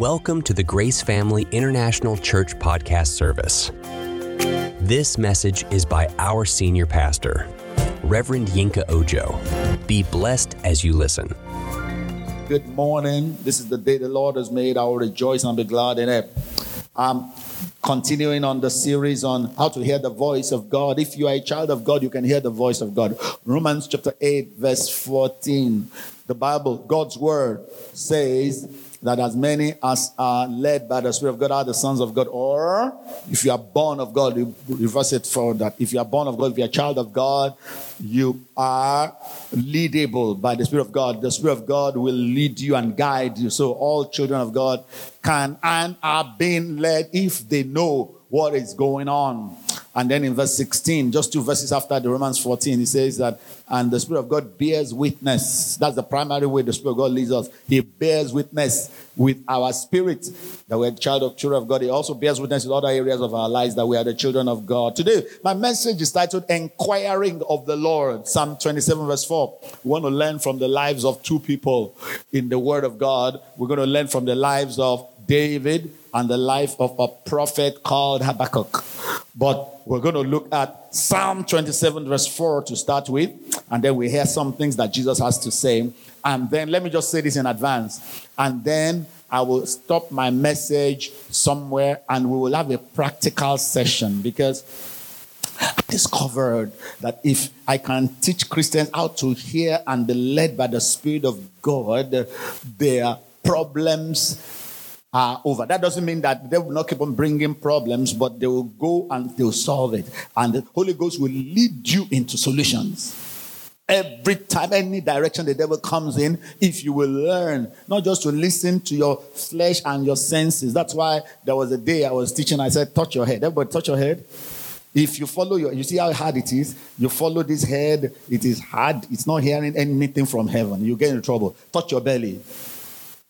Welcome to the Grace Family International Church podcast service. This message is by our senior pastor, Reverend Yinka Ojo. Be blessed as you listen. Good morning. This is the day the Lord has made. I will rejoice and be glad in it. I'm continuing on the series on how to hear the voice of God. If you are a child of God, you can hear the voice of God. Romans chapter 8, verse 14. The Bible, God's word says, that as many as are led by the Spirit of God are the sons of God. Or if you are born of God, you reverse it for that. If you are born of God, if you are a child of God, you are leadable by the Spirit of God. The Spirit of God will lead you and guide you. So all children of God can and are being led if they know what is going on. And then in verse 16, just two verses after the Romans 14, he says that, and the Spirit of God bears witness. That's the primary way the Spirit of God leads us. He bears witness with our spirit that we're child of children of God. He also bears witness in other areas of our lives that we are the children of God. Today, my message is titled Enquiring of the Lord. Psalm 27, verse 4. We want to learn from the lives of two people in the Word of God. We're going to learn from the lives of David and the life of a prophet called Habakkuk. But we're going to look at Psalm 27, verse 4 to start with, and then we hear some things that Jesus has to say. And then let me just say this in advance. And then I will stop my message somewhere and we will have a practical session because I discovered that if I can teach Christians how to hear and be led by the Spirit of God, their problems are over. That doesn't mean that they will not keep on bringing problems, but they will go and they'll solve it. And the Holy Ghost will lead you into solutions. Every time, any direction the devil comes in, if you will learn not just to listen to your flesh and your senses. That's why there was a day I was teaching, I said, touch your head. Everybody, touch your head. If you follow your, you see how hard it is. You follow this head, it is hard. It's not hearing anything from heaven. You get in trouble. Touch your belly.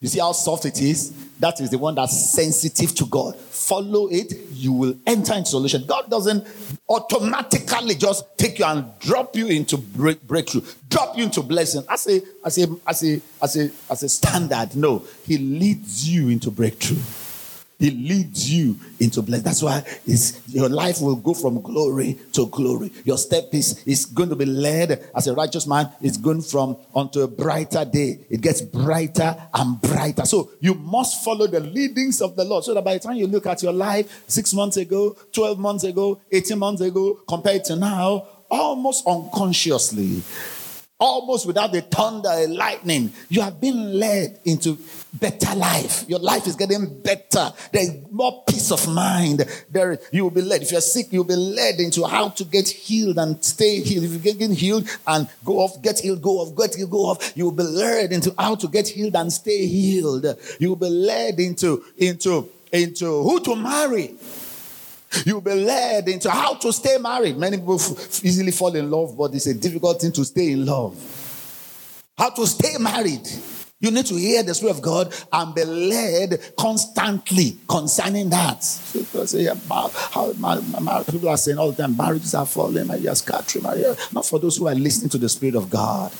You see how soft it is? That is the one that's sensitive to God. Follow it, you will enter into solution. God doesn't automatically just take you and drop you into break, breakthrough, drop you into blessing. As a, as a, as a, as a, as a standard. No, He leads you into breakthrough. He leads you into blessing. That's why your life will go from glory to glory. Your step is, is going to be led as a righteous man. It's going from onto a brighter day. It gets brighter and brighter. So you must follow the leadings of the Lord so that by the time you look at your life six months ago, 12 months ago, 18 months ago, compared to now, almost unconsciously, almost without the thunder and lightning, you have been led into better life. Your life is getting better. There's more peace of mind. There, you will be led. If you're sick, you'll be led into how to get healed and stay healed. If you're getting healed and go off, get healed, go off, get healed, go off, you will be led into how to get healed and stay healed. You will be led into, into, into who to marry. You'll be led into how to stay married. Many people f- easily fall in love, but it's a difficult thing to stay in love. How to stay married. You need to hear the Spirit of God and be led constantly concerning that. People my, my, are saying all the time, marriages are falling, marriages scattering. Not for those who are listening to the Spirit of God.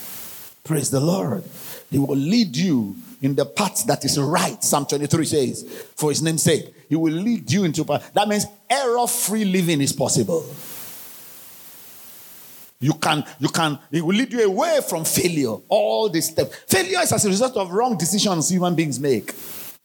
Praise the Lord. He will lead you in the path that is right. Psalm 23 says, for his name's sake, he will lead you into path. That means error-free living is possible. You can, you can, it will lead you away from failure. All these steps. Failure is as a result of wrong decisions human beings make.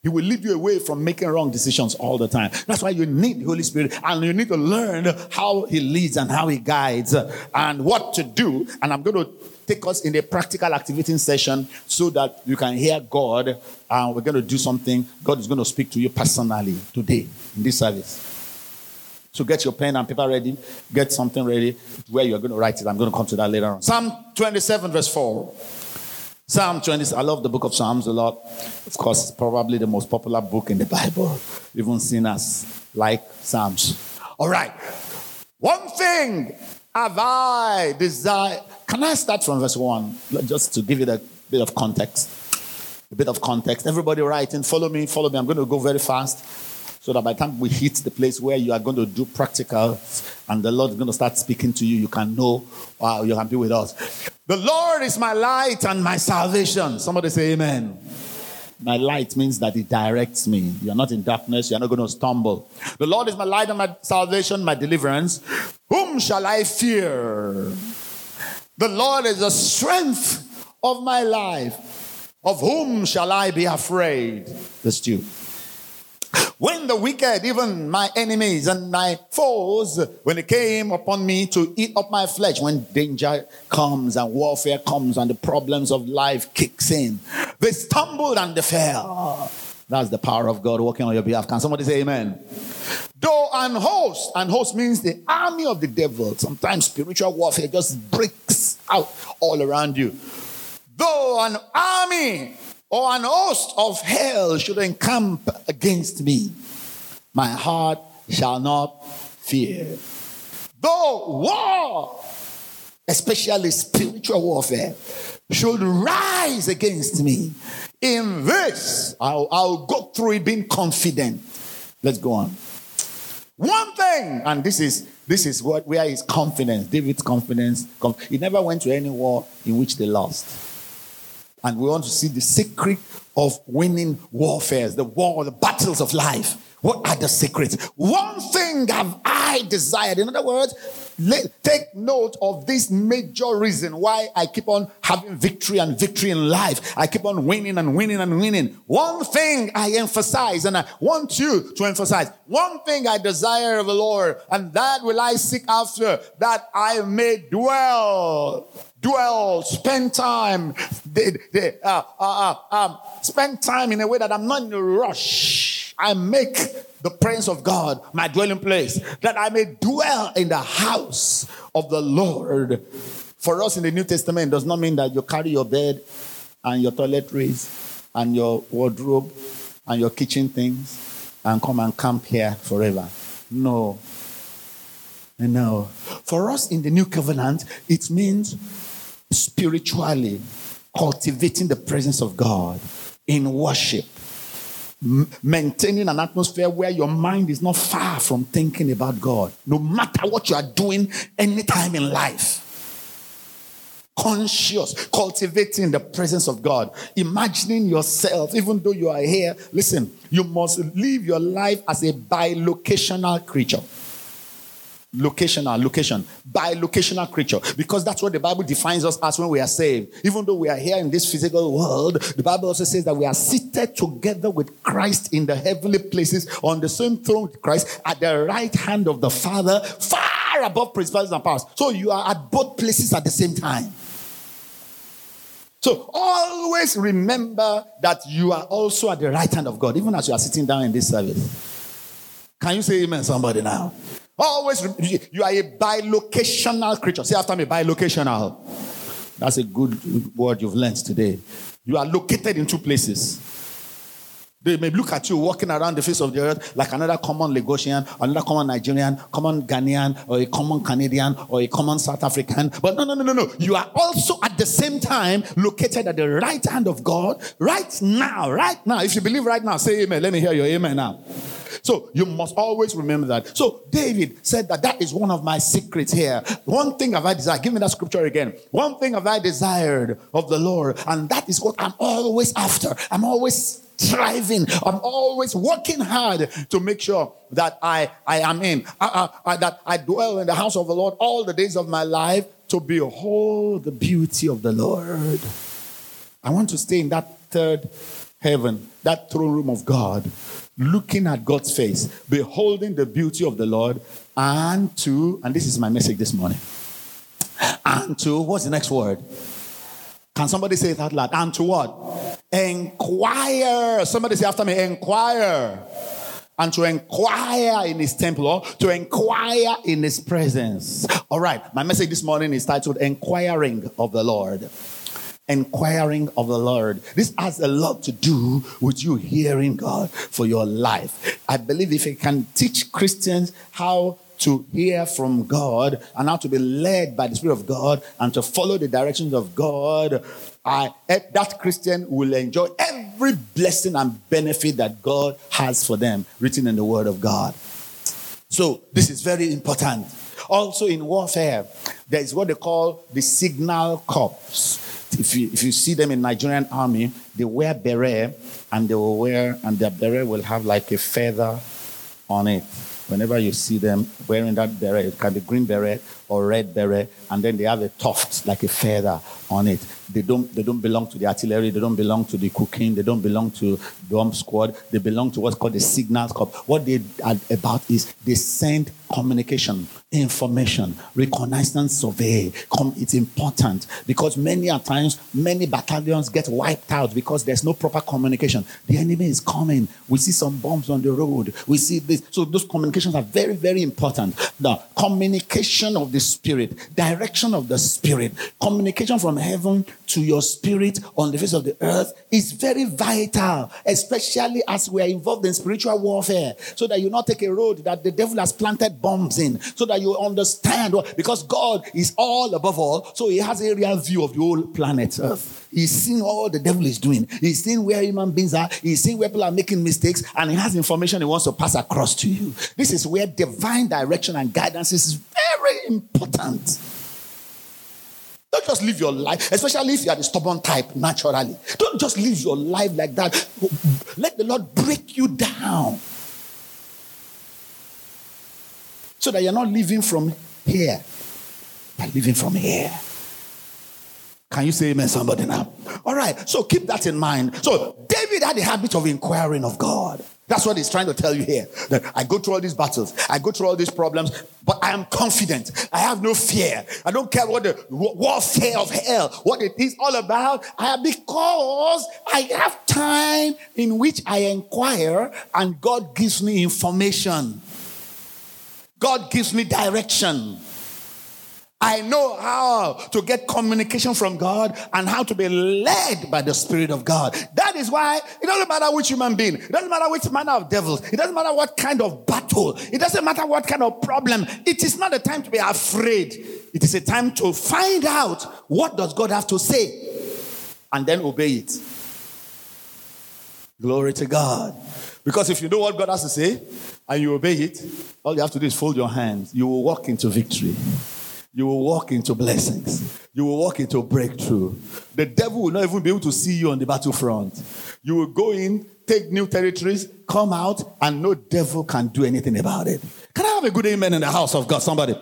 He will lead you away from making wrong decisions all the time. That's why you need the Holy Spirit and you need to learn how He leads and how He guides and what to do. And I'm going to take us in a practical activity session so that you can hear God and we're going to do something. God is going to speak to you personally today in this service. So get your pen and paper ready. Get something ready where you're going to write it. I'm going to come to that later on. Psalm 27, verse 4. Psalm 20. I love the book of Psalms a lot. Of course, it's probably the most popular book in the Bible. Even sinners like Psalms. All right. One thing have I desired. Can I start from verse 1? Just to give you a bit of context. A bit of context. Everybody writing, follow me, follow me. I'm going to go very fast so that by the time we hit the place where you are going to do practical and the Lord is going to start speaking to you, you can know, wow, you can be with us. The Lord is my light and my salvation. Somebody say amen. My light means that it directs me. You're not in darkness, you're not going to stumble. The Lord is my light and my salvation, my deliverance. Whom shall I fear? The Lord is the strength of my life. Of whom shall I be afraid? Verse 2. When the wicked, even my enemies and my foes, when they came upon me to eat up my flesh, when danger comes and warfare comes and the problems of life kicks in, they stumbled and they fell. That's the power of God working on your behalf. Can somebody say amen? Though an host, and host means the army of the devil. Sometimes spiritual warfare just breaks out all around you. Though an army or an host of hell should encamp against me, my heart shall not fear. Though war, especially spiritual warfare, should rise against me, in this I'll, I'll go through it being confident. Let's go on. One thing, and this is this is what where his confidence, David's confidence. He never went to any war in which they lost. And we want to see the secret of winning warfares, the war, the battles of life. What are the secrets? One thing have I desired. In other words, let, take note of this major reason why I keep on having victory and victory in life. I keep on winning and winning and winning. One thing I emphasize, and I want you to emphasize. One thing I desire of the Lord, and that will I seek after, that I may dwell dwell, spend time, they, they, uh, uh, uh, um, spend time in a way that I'm not in a rush. I make the presence of God my dwelling place, that I may dwell in the house of the Lord. For us in the New Testament, does not mean that you carry your bed and your toiletries and your wardrobe and your kitchen things and come and camp here forever. No. No. For us in the new covenant, it means spiritually cultivating the presence of God in worship, M- maintaining an atmosphere where your mind is not far from thinking about God, no matter what you are doing anytime in life. Conscious, cultivating the presence of God, imagining yourself, even though you are here. Listen, you must live your life as a bilocational creature locational location by locational creature because that's what the bible defines us as when we are saved. Even though we are here in this physical world the bible also says that we are seated together with christ in the heavenly places on the same throne with christ at the right hand of the father far above principalities and powers. So you are at both places at the same time. So always remember that you are also at the right hand of god even as you are sitting down in this service. Can you say amen somebody now Always, you are a bilocational creature. Say after me, bilocational. That's a good word you've learned today. You are located in two places. They may look at you walking around the face of the earth like another common Lagosian, another common Nigerian, common Ghanaian, or a common Canadian, or a common South African. But no, no, no, no, no. You are also at the same time located at the right hand of God right now, right now. If you believe right now, say amen. Let me hear your amen now. So you must always remember that. So David said that that is one of my secrets here. One thing have I desired. Give me that scripture again. One thing have I desired of the Lord, and that is what I'm always after. I'm always striving. I'm always working hard to make sure that I, I am in, I, I, that I dwell in the house of the Lord all the days of my life to behold the beauty of the Lord. I want to stay in that third heaven, that throne room of God, looking at God's face, beholding the beauty of the Lord, and to, and this is my message this morning, and to, what's the next word? Can somebody say out loud? And to what? Inquire. Somebody say after me, inquire. And to inquire in his temple to inquire in his presence. All right. My message this morning is titled Inquiring of the Lord inquiring of the Lord. This has a lot to do with you hearing God for your life. I believe if I can teach Christians how to hear from God and how to be led by the Spirit of God and to follow the directions of God, I, eh, that Christian will enjoy every blessing and benefit that God has for them written in the Word of God. So, this is very important. Also, in warfare, there is what they call the signal corps if you if you see them in Nigerian army, they wear beret and they will wear and their beret will have like a feather on it. Whenever you see them wearing that beret, it can be green beret or red beret, and then they have a tuft like a feather on it. They don't, they don't belong to the artillery, they don't belong to the cooking, they don't belong to bomb squad, they belong to what's called the signal corps. What they are about is they send communication, information, reconnaissance survey. Come it's important because many times, many battalions get wiped out because there's no proper communication. The enemy is coming. We see some bombs on the road. We see this. So those communications are very, very important. The communication of the spirit, direction of the spirit, communication from heaven to your spirit on the face of the earth is very vital, especially as we are involved in spiritual warfare, so that you not take a road that the devil has planted bombs in, so that you understand what, because God is all above all, so he has a real view of the whole planet earth. He's seeing all the devil is doing. He's seeing where human beings are. He's seeing where people are making mistakes, and he has information he wants to pass across to you. This is where divine direction and guidance is very important. Don't just live your life, especially if you are the stubborn type naturally. Don't just live your life like that. Let the Lord break you down. So that you're not living from here, but living from here. Can you say amen, somebody now? All right, so keep that in mind. So David had a habit of inquiring of God. That's what he's trying to tell you here. That I go through all these battles, I go through all these problems, but I am confident. I have no fear. I don't care what the warfare of hell, what it is all about. I, because I have time in which I inquire and God gives me information. God gives me direction. I know how to get communication from God and how to be led by the Spirit of God. That is why it doesn't matter which human being, it doesn't matter which manner of devils, it doesn't matter what kind of battle, it doesn't matter what kind of problem. It is not a time to be afraid. It is a time to find out what does God have to say and then obey it. Glory to God. Because if you know what God has to say and you obey it, all you have to do is fold your hands. You will walk into victory you will walk into blessings. You will walk into breakthrough. The devil will not even be able to see you on the battlefront. You will go in, take new territories, come out, and no devil can do anything about it. Can I have a good amen in the house of God? Somebody.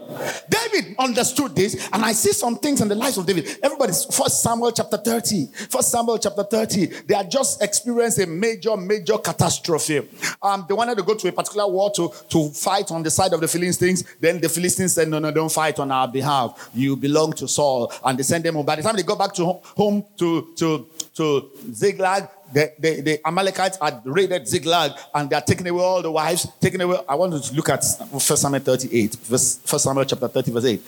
David understood this, and I see some things in the life of David. Everybody's First Samuel chapter 30. First Samuel chapter 30. They had just experienced a major, major catastrophe. Um, they wanted to go to a particular war to, to fight on the side of the Philistines. Then the Philistines said, No, no, don't fight on our behalf. You belong to Saul. And they sent them home. By the time they got back to home to, to, to Ziklag, the, the, the, Amalekites had raided Ziklag and they are taking away all the wives, taking away. I want to look at First Samuel 38, verse, First Samuel chapter 30, verse 8.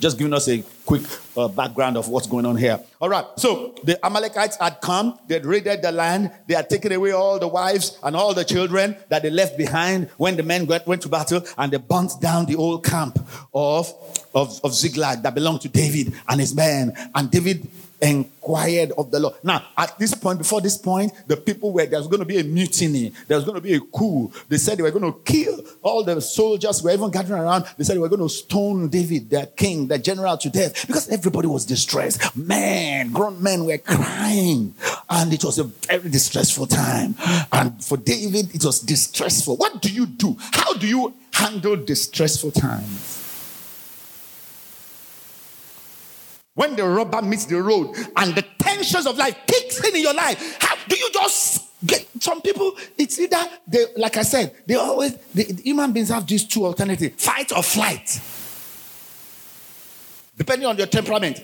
Just giving us a quick uh, background of what's going on here. All right, so the Amalekites had come, they had raided the land, they had taken away all the wives and all the children that they left behind when the men went, went to battle, and they burnt down the old camp of, of, of Ziklag that belonged to David and his men. And David inquired of the Lord. Now, at this point, before this point, the people were there's going to be a mutiny, there's going to be a coup. They said they were going to kill all the soldiers were even gathering around. They said they were going to stone David, their king, their general, to death because everybody was distressed. Men, grown men were crying, and it was a very distressful time. And for David, it was distressful. What do you do? How do you handle distressful times? When the rubber meets the road and the tensions of life kicks in in your life, how do you just get some people? It's either they, like I said, they always the, the human beings have these two alternatives: fight or flight, depending on your temperament.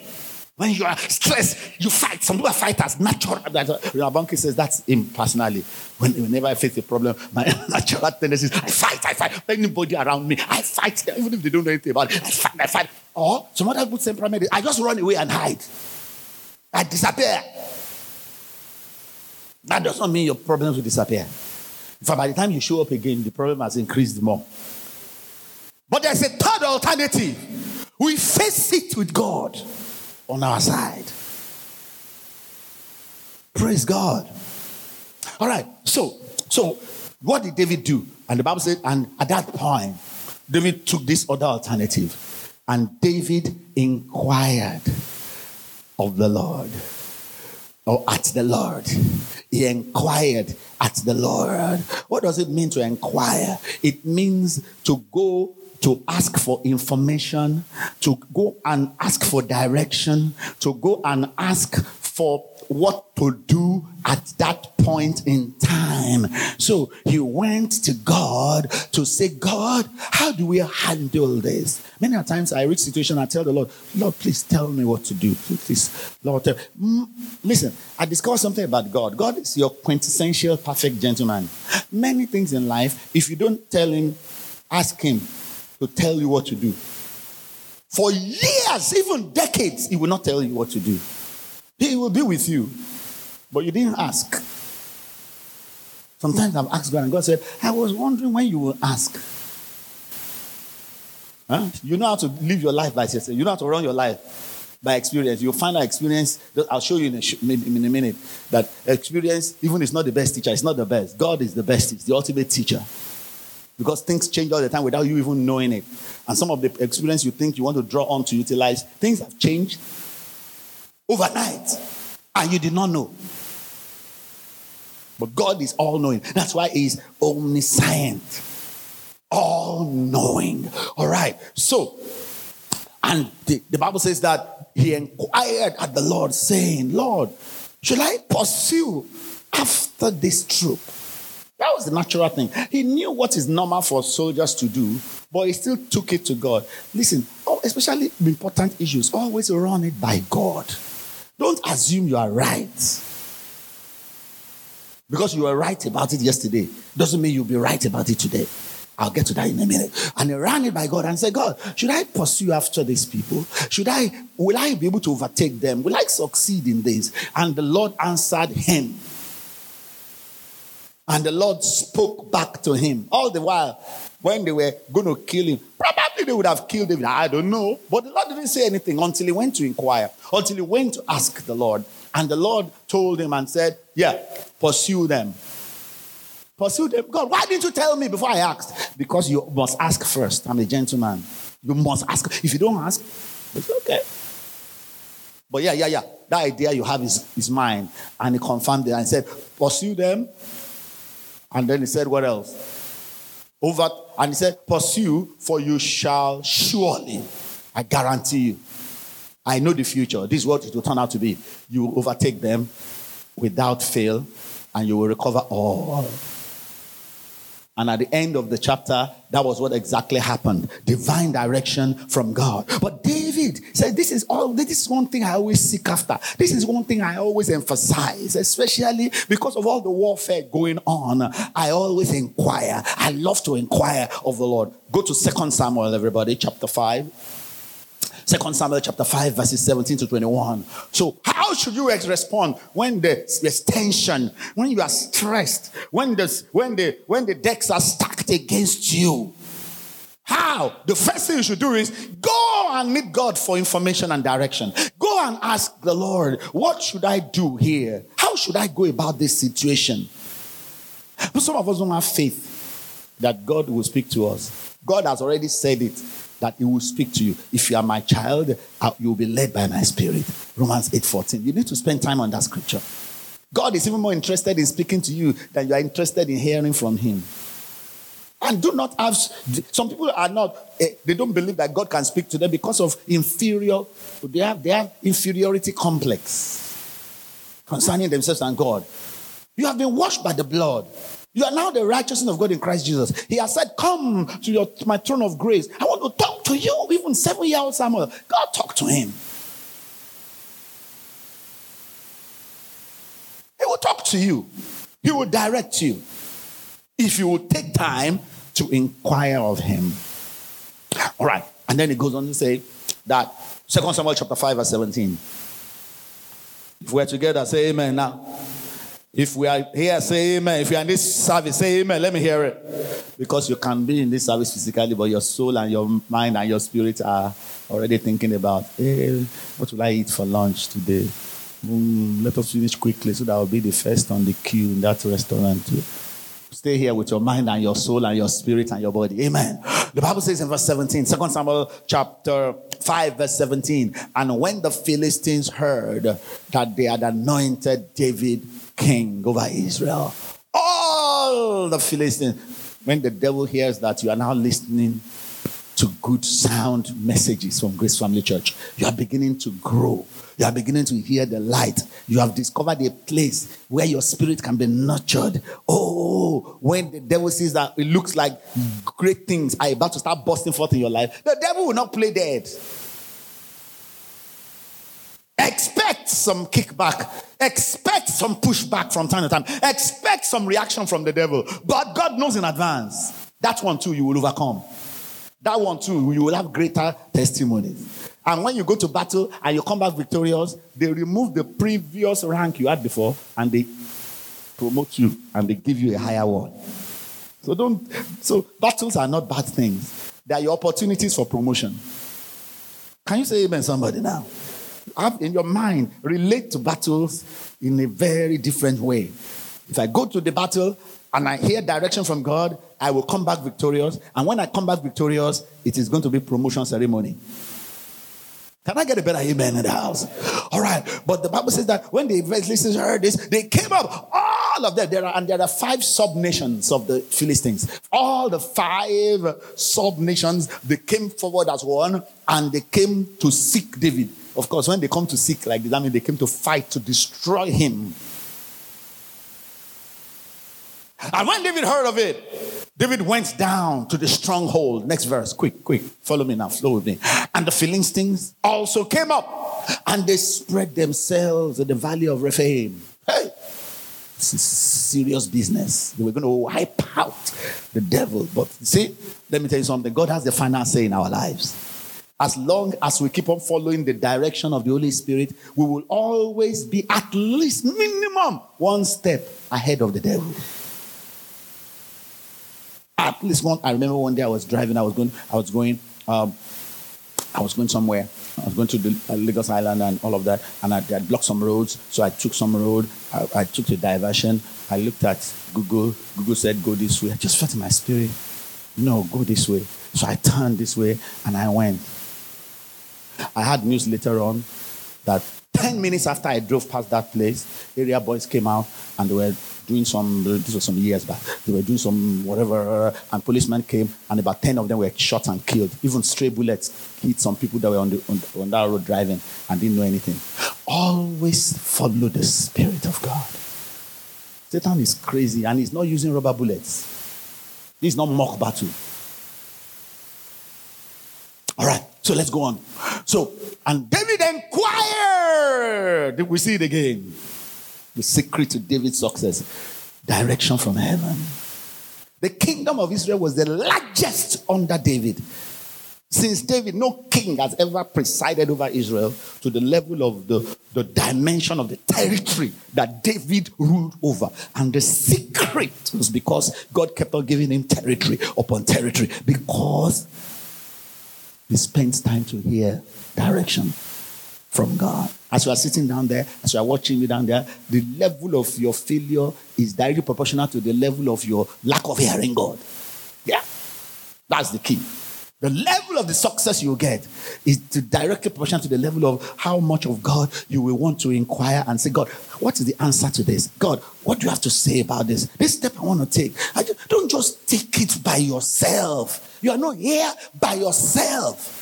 When you are stressed, you fight. Some people are fighters. Natural. Rabunki says that's him personally. When, whenever I face a problem, my natural tendency is I fight, I fight. Anybody around me, I fight. Even if they don't know anything about it, I fight, I fight. Or some other good temperament, I just run away and hide. I disappear. That does not mean your problems will disappear. For by the time you show up again, the problem has increased more. But there's a third alternative. We face it with God on our side. Praise God. All right. So, so what did David do? And the Bible said, and at that point, David took this other alternative. And David inquired of the Lord. or at the Lord. He inquired at the Lord. What does it mean to inquire? It means to go to ask for information, to go and ask for direction, to go and ask for what to do at that point in time. So he went to God to say, God, how do we handle this? Many times I reach situation, I tell the Lord, Lord, please tell me what to do. Please, Lord, tell. Listen, I discovered something about God. God is your quintessential perfect gentleman. Many things in life, if you don't tell him, ask him to tell you what to do. For years, even decades, he will not tell you what to do. He will be with you, but you didn't ask. Sometimes I've asked God, and God said, I was wondering when you will ask. Huh? You know how to live your life by yourself. You know how to run your life by experience. You'll find out experience. I'll show you in a, in a minute that experience, even is not the best teacher. It's not the best. God is the best. It's the ultimate teacher. Because things change all the time without you even knowing it. And some of the experience you think you want to draw on to utilize, things have changed overnight and you did not know. But God is all knowing. That's why He's omniscient, all knowing. All right. So, and the, the Bible says that He inquired at the Lord, saying, Lord, should I pursue after this troop? That was the natural thing. He knew what is normal for soldiers to do, but he still took it to God. Listen, oh, especially important issues, always run it by God. Don't assume you are right. Because you were right about it yesterday doesn't mean you'll be right about it today. I'll get to that in a minute. And he ran it by God and said, God, should I pursue after these people? Should I, will I be able to overtake them? Will I succeed in this? And the Lord answered him. And the Lord spoke back to him. All the while, when they were going to kill him, probably they would have killed him. I don't know. But the Lord didn't say anything until he went to inquire, until he went to ask the Lord. And the Lord told him and said, Yeah, pursue them. Pursue them. God, why didn't you tell me before I asked? Because you must ask first. I'm a gentleman. You must ask. If you don't ask, it's okay. But yeah, yeah, yeah. That idea you have is, is mine. And he confirmed it and said, Pursue them. And then he said, What else? Over and he said, Pursue, for you shall surely, I guarantee you. I know the future. This is what it will turn out to be. You will overtake them without fail, and you will recover all. And at the end of the chapter, that was what exactly happened. Divine direction from God. But David said, This is all this is one thing I always seek after. This is one thing I always emphasize, especially because of all the warfare going on. I always inquire. I love to inquire of the Lord. Go to Second Samuel, everybody, chapter 5. Second Samuel chapter 5, verses 17 to 21. So, how should you respond when there's tension, when you are stressed, when the, when the, when the decks are stacked against you? How? The first thing you should do is go and meet God for information and direction. Go and ask the Lord, what should I do here? How should I go about this situation? But some of us don't have faith that God will speak to us. God has already said it that he will speak to you. If you are my child, you will be led by my spirit. Romans 8:14. You need to spend time on that scripture. God is even more interested in speaking to you than you are interested in hearing from him. And do not have some people are not eh, they don't believe that God can speak to them because of inferior they have they have inferiority complex concerning themselves and God. You have been washed by the blood. You are now the righteousness of God in Christ Jesus. He has said, Come to, your, my throne of grace. I want to talk to you. Even seven year old Samuel, God talked to him. He will talk to you, He will direct you if you will take time to inquire of Him. All right. And then it goes on to say that Second Samuel chapter 5, verse 17. If we're together, say amen now. If we are here, say amen. If you are in this service, say amen. Let me hear it. Because you can be in this service physically, but your soul and your mind and your spirit are already thinking about, hey, what will I eat for lunch today? Mm, let us finish quickly so that I'll be the first on the queue in that restaurant. Stay here with your mind and your soul and your spirit and your body. Amen. The Bible says in verse 17, 2 Samuel chapter 5, verse 17. And when the Philistines heard that they had anointed David king over Israel, all the Philistines, when the devil hears that you are now listening to good sound messages from Grace Family Church, you are beginning to grow you are beginning to hear the light. You have discovered a place where your spirit can be nurtured. Oh, when the devil sees that it looks like great things are about to start busting forth in your life, the devil will not play dead. Expect some kickback. Expect some pushback from time to time. Expect some reaction from the devil. But God knows in advance. That one too, you will overcome. That one too, you will have greater testimonies. And when you go to battle and you come back victorious, they remove the previous rank you had before and they promote you and they give you a higher one. So don't so battles are not bad things. They are your opportunities for promotion. Can you say amen somebody now? Have in your mind relate to battles in a very different way. If I go to the battle and I hear direction from God, I will come back victorious. And when I come back victorious, it is going to be promotion ceremony. Can I get a better amen in the house? All right. But the Bible says that when the Philistines heard this, they came up, all of them. There are, and there are five sub nations of the Philistines. All the five sub nations, they came forward as one and they came to seek David. Of course, when they come to seek like this, I mean, they came to fight to destroy him. And when David heard of it, David went down to the stronghold. Next verse, quick, quick. Follow me now, with me. And the Philistines also came up and they spread themselves in the valley of Rephaim. Hey, this is serious business. They were going to wipe out the devil. But see, let me tell you something God has the final say in our lives. As long as we keep on following the direction of the Holy Spirit, we will always be at least minimum one step ahead of the devil. At least one. I remember one day I was driving. I was going. I was going. Um, I was going somewhere. I was going to the uh, Lagos Island and all of that, and I had blocked some roads. So I took some road. I, I, took the diversion. I looked at Google. Google said, "Go this way." I just felt in my spirit, "No, go this way." So I turned this way and I went. I had news later on that 10 minutes after I drove past that place, area boys came out and they were doing some, this was some years back, they were doing some whatever, and policemen came and about 10 of them were shot and killed. Even stray bullets hit some people that were on, the, on, on that road driving and didn't know anything. Always follow the Spirit of God. Satan is crazy and he's not using rubber bullets. This is not mock battle. All right, so let's go on. So, and David inquired. We see it again. The secret to David's success direction from heaven. The kingdom of Israel was the largest under David. Since David, no king has ever presided over Israel to the level of the, the dimension of the territory that David ruled over. And the secret was because God kept on giving him territory upon territory because he spends time to hear direction from God. As you are sitting down there, as you are watching me down there, the level of your failure is directly proportional to the level of your lack of hearing God. Yeah. That's the key. The level of the success you get is directly proportional to the level of how much of God you will want to inquire and say, God, what is the answer to this? God, what do you have to say about this? This step I want to take. I don't just take it by yourself. You are not here by yourself.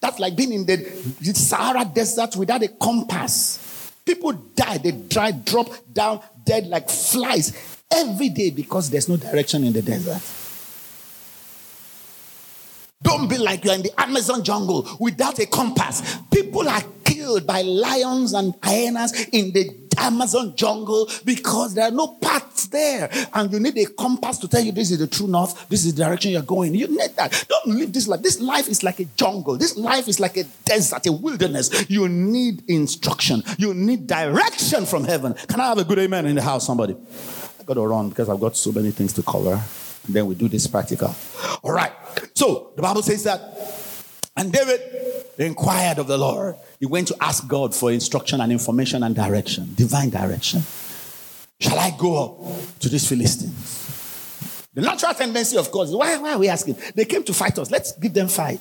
That's like being in the Sahara desert without a compass. People die, they dry, drop down dead like flies every day because there's no direction in the desert. Don't be like you're in the Amazon jungle without a compass. People are killed by lions and hyenas in the Amazon jungle because there are no paths there. And you need a compass to tell you this is the true north, this is the direction you're going. You need that. Don't live this life. This life is like a jungle. This life is like a desert, a wilderness. You need instruction. You need direction from heaven. Can I have a good amen in the house, somebody? I got to run because I've got so many things to cover. Then we do this practical. All right. So the Bible says that, and David inquired of the Lord. He went to ask God for instruction and information and direction, divine direction. shall I go up to these Philistines? The natural tendency, of course, why, why are we asking? They came to fight us. Let's give them fight.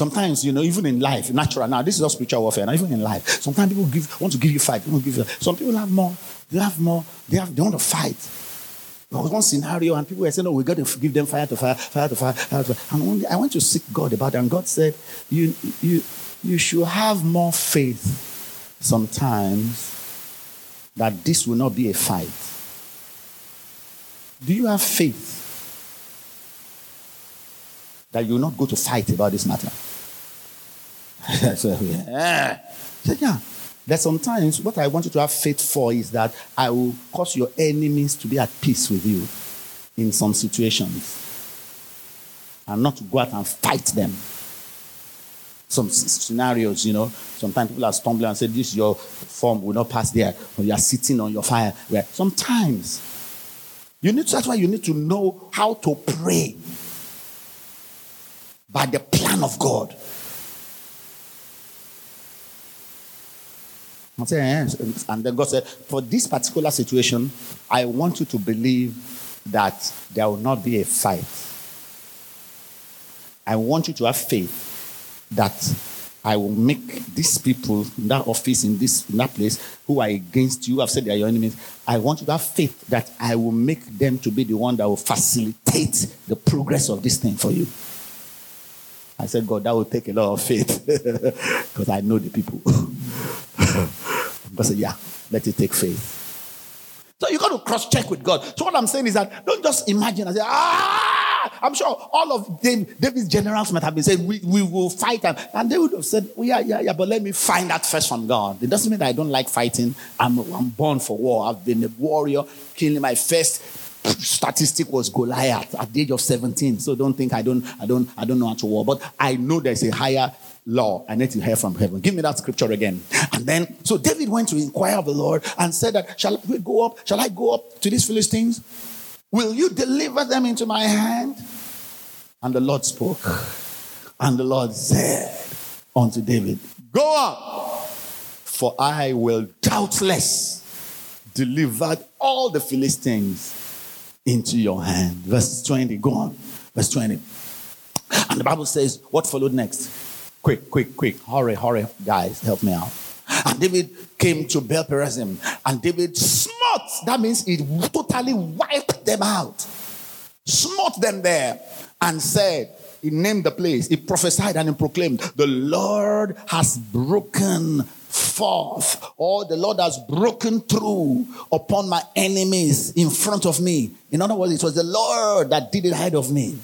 Sometimes, you know, even in life, natural now, this is not spiritual warfare. Now, even in life, sometimes people give, want to give you fight. People give you, some people have more. They have more. They have. They want to fight. There was one scenario, and people were saying, "No, we got to give them fire to fire, fire to fire, fire to fire." And I went to seek God about it, and God said, "You, you, you should have more faith sometimes that this will not be a fight. Do you have faith that you will not go to fight about this matter? so, yeah. Ah. said, yeah. That sometimes what I want you to have faith for is that I will cause your enemies to be at peace with you in some situations and not to go out and fight them some scenarios, you know. Sometimes people are stumbling and say, This your form will not pass there, or you are sitting on your fire. Where sometimes you need to, that's why you need to know how to pray by the plan of God. And then God said, For this particular situation, I want you to believe that there will not be a fight. I want you to have faith that I will make these people in that office, in this in that place, who are against you, I've said they are your enemies. I want you to have faith that I will make them to be the one that will facilitate the progress of this thing for you. I said, God, that will take a lot of faith because I know the people. God said, Yeah, let it take faith. So you got to cross check with God. So what I'm saying is that don't just imagine and say, ah, I'm sure all of David's generals might have been saying, we, we will fight. And, and they would have said, well, yeah, yeah, yeah, but let me find that first from God. It doesn't mean that I don't like fighting. I'm, I'm born for war. I've been a warrior, killing my first statistic was Goliath at the age of 17. So don't think I don't, I don't, I don't know how to war. But I know there's a higher law. I need to hear from heaven. Give me that scripture again. And then, so David went to inquire of the Lord and said that, shall we go up? Shall I go up to these Philistines? Will you deliver them into my hand? And the Lord spoke. And the Lord said unto David, Go up, for I will doubtless deliver all the Philistines into your hand. Verse 20, go on. Verse 20. And the Bible says, What followed next? Quick, quick, quick. Hurry, hurry, guys, help me out. And David came to Baal Perazim, and David smote. That means he totally wiped them out. Smote them there and said, he named the place, he prophesied and he proclaimed, The Lord has broken forth, or the Lord has broken through upon my enemies in front of me. In other words, it was the Lord that did it ahead of me.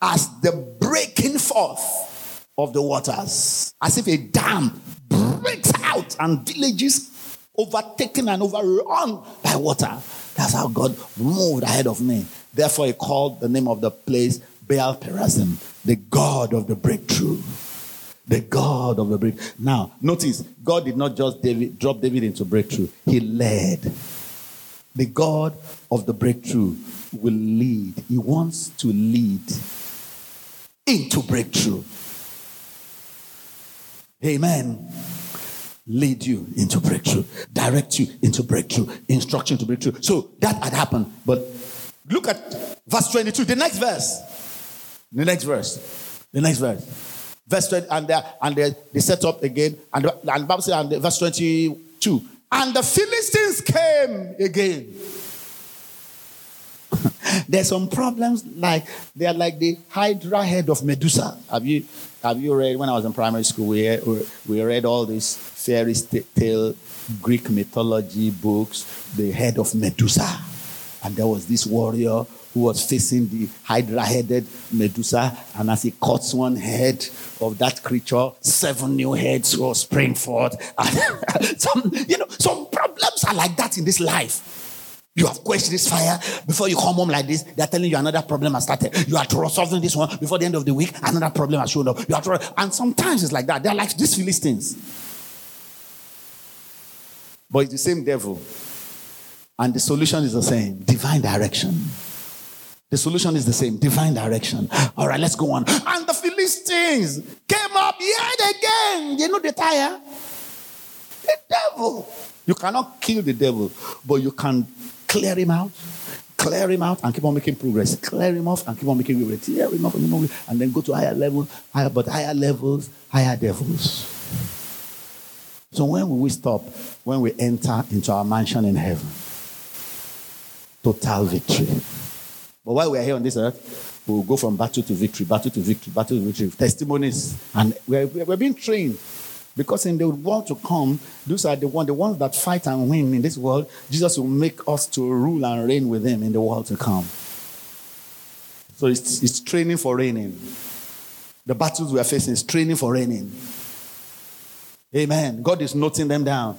As the breaking forth of the waters, as if a dam breaks out and villages overtaken and overrun by water. That's how God moved ahead of me. Therefore, he called the name of the place Baal Perazim, the God of the breakthrough. The God of the breakthrough. Now, notice, God did not just David, drop David into breakthrough, he led. The God of the breakthrough will lead. He wants to lead into breakthrough. Amen lead you into breakthrough, direct you into breakthrough, instruction to breakthrough. So that had happened. But look at verse 22, the next verse. The next verse. The next verse. Verse 20, and, they, and they, they set up again. And, and Bible says, and verse 22, and the Philistines came again. There's some problems like they are like the Hydra head of Medusa. Have you have you read when I was in primary school? We we read all these fairy tale Greek mythology books. The head of Medusa, and there was this warrior who was facing the hydra-headed Medusa, and as he cuts one head of that creature, seven new heads will spring forth. Some, you know, some problems are like that in this life. You have quenched this fire before you come home like this. They're telling you another problem has started. You are solving this one before the end of the week. Another problem has shown up. You are and sometimes it's like that. They're like these Philistines. But it's the same devil. And the solution is the same divine direction. The solution is the same divine direction. All right, let's go on. And the Philistines came up yet again. You know the tire? The devil. You cannot kill the devil, but you can clear him out, clear him out, and keep on making progress. Clear him off and keep on making progress. Clear him off and then go to higher levels, higher, but higher levels, higher devils. So when will we stop? When we enter into our mansion in heaven. Total victory. But while we are here on this earth, we will go from battle to victory, battle to victory, battle to victory. Testimonies. And we're, we're being trained. Because in the world to come, those are the, one, the ones that fight and win in this world. Jesus will make us to rule and reign with him in the world to come. So it's, it's training for reigning. The battles we are facing is training for reigning. Amen. God is noting them down.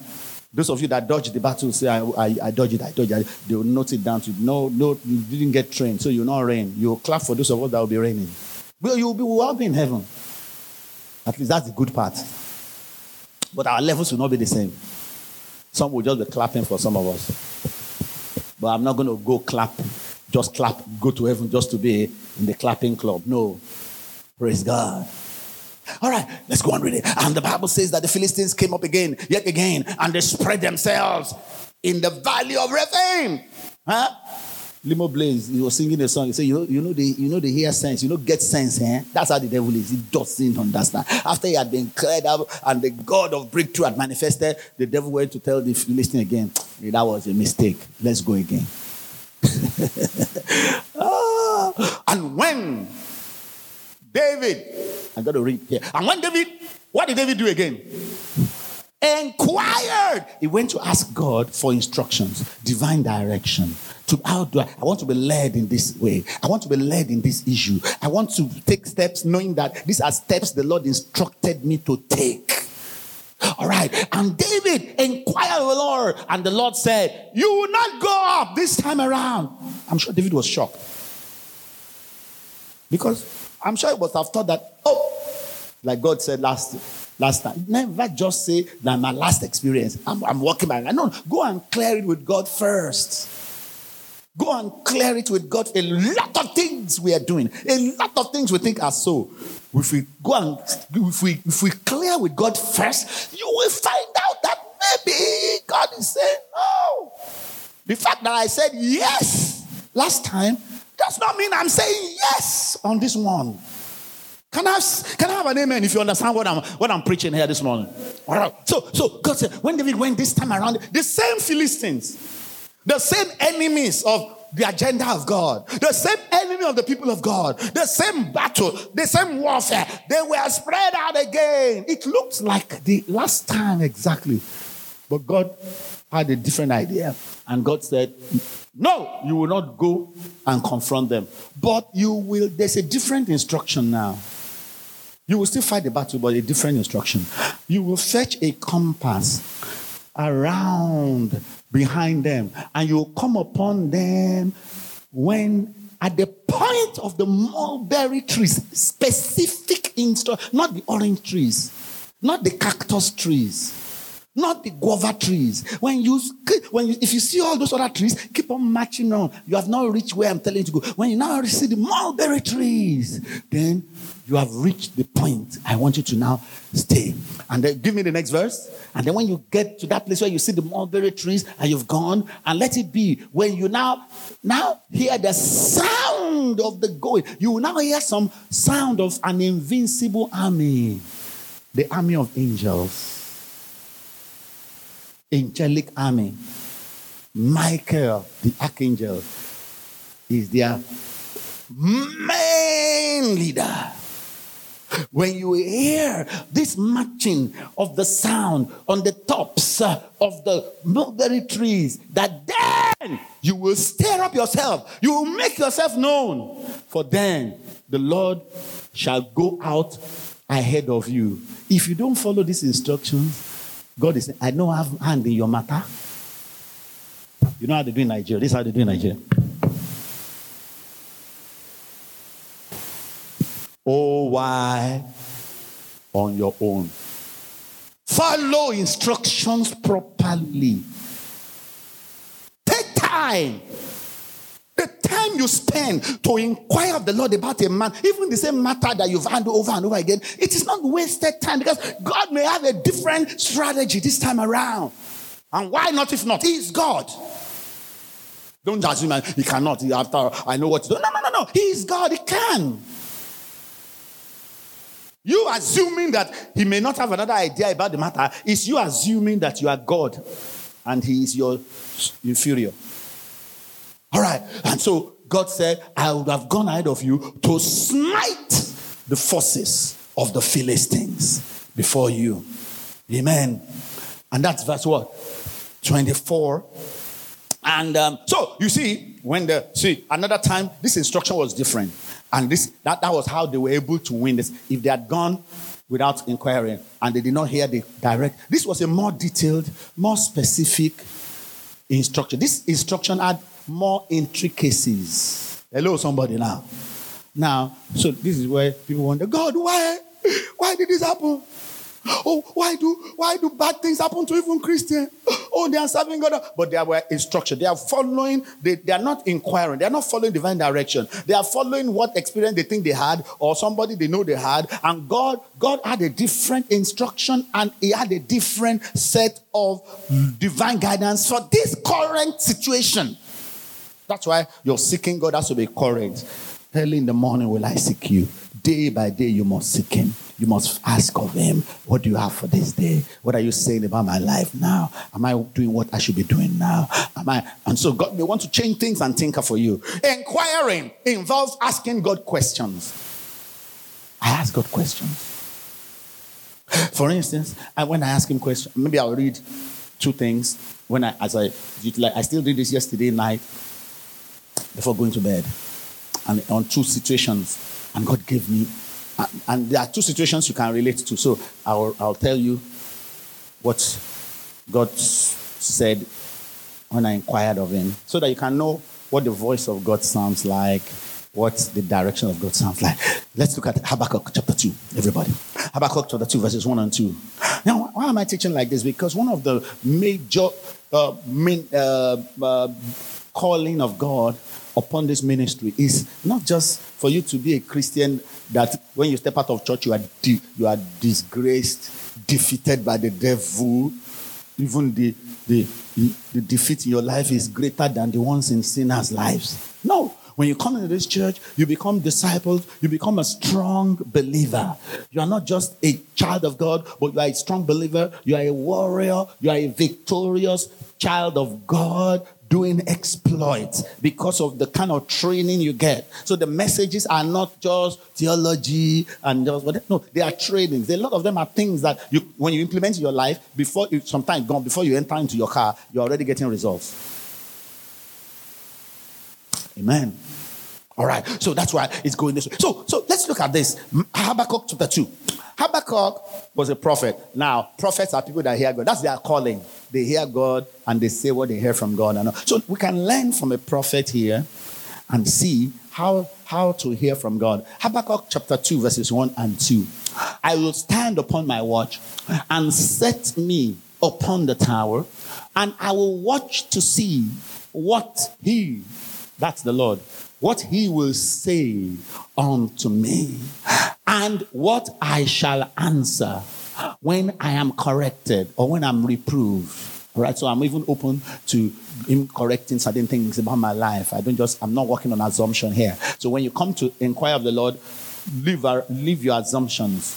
Those of you that dodge the battle say, I, I, I dodge it, I dodge it. They will note it down to no, no, you didn't get trained, so you'll not reign. You'll clap for those of us that will be reigning. Well, you'll be, we'll in heaven. At least that's the good part. But our levels will not be the same. Some will just be clapping for some of us. But I'm not going to go clap, just clap, go to heaven just to be in the clapping club. No. Praise God. All right, let's go on read it. And the Bible says that the Philistines came up again, yet again, and they spread themselves in the valley of Rephaim. Huh? Limo Blaze, he was singing a song. He said, you know, you know, the, you know, the hear sense, you know, get sense, eh? That's how the devil is. He doesn't understand. After he had been cleared up and the God of breakthrough had manifested, the devil went to tell the Philistine again, that was a mistake. Let's go again. ah, and when David, I got to read here. And when David, what did David do again? Inquired. He went to ask God for instructions, divine direction. To how do I, I want to be led in this way? I want to be led in this issue. I want to take steps knowing that these are steps the Lord instructed me to take. All right. And David inquired of the Lord, and the Lord said, You will not go up this time around. I'm sure David was shocked. Because I'm sure it was after that, oh, like God said last last time. Never just say that my last experience. I'm, I'm walking by. No, go and clear it with God first. Go and clear it with God. A lot of things we are doing, a lot of things we think are so. If we go and if we if we clear with God first, you will find out that maybe God is saying no. The fact that I said yes last time does not mean I'm saying yes on this one. Can I, can I have an amen if you understand what I'm, what I'm preaching here this morning? All right. So, so God said, when David went this time around, the same Philistines, the same enemies of the agenda of God, the same enemy of the people of God, the same battle, the same warfare, they were spread out again. It looks like the last time exactly. But God had a different idea. And God said, No, you will not go and confront them. But you will, there's a different instruction now. You will still fight the battle, but a different instruction. You will fetch a compass around behind them, and you will come upon them when at the point of the mulberry trees, specific instruction, not the orange trees, not the cactus trees not the guava trees. When you, when you, if you see all those other trees, keep on marching on. You have not reached where I'm telling you to go. When you now see the mulberry trees, then you have reached the point. I want you to now stay. And then give me the next verse. And then when you get to that place where you see the mulberry trees and you've gone, and let it be when you now now hear the sound of the going. You will now hear some sound of an invincible army, the army of angels angelic army. Michael, the archangel, is their main leader. When you hear this marching of the sound on the tops of the mulberry trees, that then you will stir up yourself, you will make yourself known, for then the Lord shall go out ahead of you. If you don't follow these instructions, God is saying, I don't have hand in your matter. You know how they do in Nigeria. This is how they do in Nigeria. Oh, why on your own? Follow instructions properly. Take time. Time you spend to inquire of the Lord about a man, even the same matter that you've handled over and over again, it is not wasted time because God may have a different strategy this time around. And why not if not? He is God. Don't assume he cannot. After I know what to do. No, no, no, no. He is God. He can. You assuming that he may not have another idea about the matter is you assuming that you are God and he is your inferior. All right. And so God said, I would have gone ahead of you to smite the forces of the Philistines before you. Amen. And that's verse what? 24. And um, so you see, when the see another time, this instruction was different. And this that, that was how they were able to win this. If they had gone without inquiring and they did not hear the direct, this was a more detailed, more specific instruction. This instruction had more intricacies. Hello, somebody now. Now, so this is where people wonder, God, why? Why did this happen? Oh, why do why do bad things happen to even Christians? Oh, they are serving God, but they are instruction. They are following. They, they are not inquiring. They are not following divine direction. They are following what experience they think they had, or somebody they know they had. And God, God had a different instruction, and He had a different set of divine guidance for this current situation. That's why you're seeking God has to be current. Early in the morning will I seek you. Day by day you must seek Him. You must ask of him, What do you have for this day? What are you saying about my life now? Am I doing what I should be doing now? Am I? And so God may want to change things and tinker for you. Inquiring involves asking God questions. I ask God questions. For instance, when I ask him questions, maybe I'll read two things. When I, as I, I still did this yesterday night before going to bed, and on two situations, and God gave me and there are two situations you can relate to. So I'll, I'll tell you what God said when I inquired of Him, so that you can know what the voice of God sounds like, what the direction of God sounds like. Let's look at Habakkuk chapter 2, everybody. Habakkuk chapter 2, verses 1 and 2. Now, why am I teaching like this? Because one of the major uh, main, uh, uh, calling of God upon this ministry is not just for you to be a Christian that when you step out of church you are you are disgraced, defeated by the devil. Even the, the, the defeat in your life is greater than the ones in sinners' lives. No. When you come into this church, you become disciples, you become a strong believer. You are not just a child of God, but you are a strong believer. You are a warrior. You are a victorious child of God doing exploits because of the kind of training you get. So the messages are not just theology and just what no, they are trainings. A lot of them are things that you when you implement in your life before you sometimes gone before you enter into your car, you're already getting results. Amen. All right. So that's why it's going this way. So so let's look at this. Habakkuk chapter 2. Habakkuk was a prophet. Now, prophets are people that hear God. That's their calling. They hear God and they say what they hear from God. And so we can learn from a prophet here and see how, how to hear from God. Habakkuk chapter 2, verses 1 and 2. I will stand upon my watch and set me upon the tower, and I will watch to see what he, that's the Lord, what he will say unto me, and what I shall answer when I am corrected or when I'm reproved. All right, so I'm even open to him correcting certain things about my life. I don't just, I'm not working on assumption here. So when you come to inquire of the Lord, leave, leave your assumptions.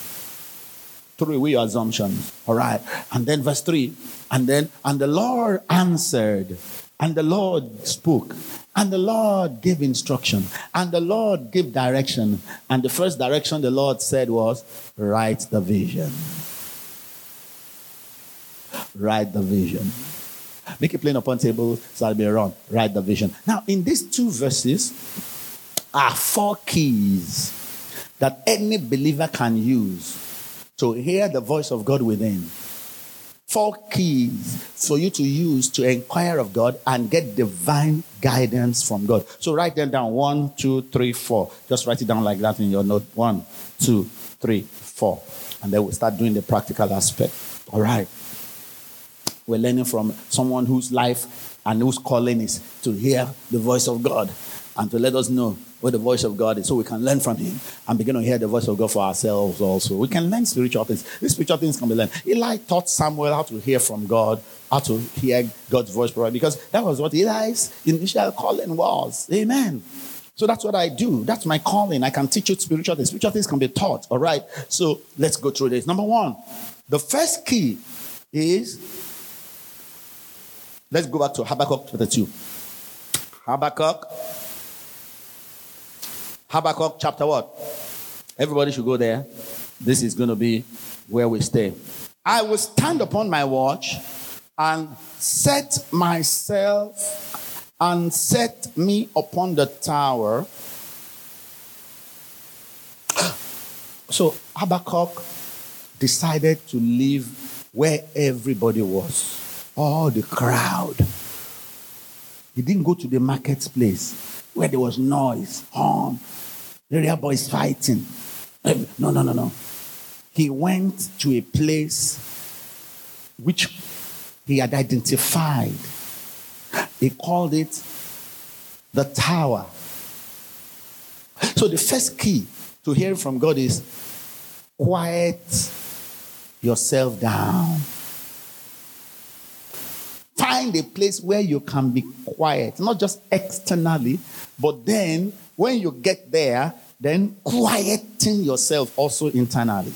Throw away your assumptions. All right. And then verse 3. And then, and the Lord answered, and the Lord spoke, and the Lord gave instruction, and the Lord gave direction. And the first direction the Lord said was, write the vision. Write the vision. Make it plain upon table so I'll be around. Write the vision. Now, in these two verses are four keys that any believer can use to hear the voice of God within four keys for you to use to inquire of God and get divine guidance from God. So write them down one, two, three, four. Just write it down like that in your note. One, two, three, four. And then we'll start doing the practical aspect. All right. We're learning from someone whose life and whose calling is to hear the voice of God and to let us know what the voice of God is so we can learn from Him and begin to hear the voice of God for ourselves also. We can learn spiritual things. These spiritual things can be learned. Eli taught Samuel how to hear from God, how to hear God's voice, properly, because that was what Eli's initial calling was. Amen. So that's what I do. That's my calling. I can teach you spiritual things. Spiritual things can be taught. All right. So let's go through this. Number one, the first key is let's go back to Habakkuk chapter 2. Habakkuk. Habakkuk chapter what? Everybody should go there. This is going to be where we stay. I will stand upon my watch and set myself and set me upon the tower. So Habakkuk decided to live where everybody was, all the crowd. He didn't go to the marketplace where there was noise, horn, area boys fighting. Eh, no, no, no, no. He went to a place which he had identified. He called it the tower. So the first key to hearing from God is quiet yourself down. Find a place where you can be quiet, not just externally, but then when you get there, then quieting yourself also internally.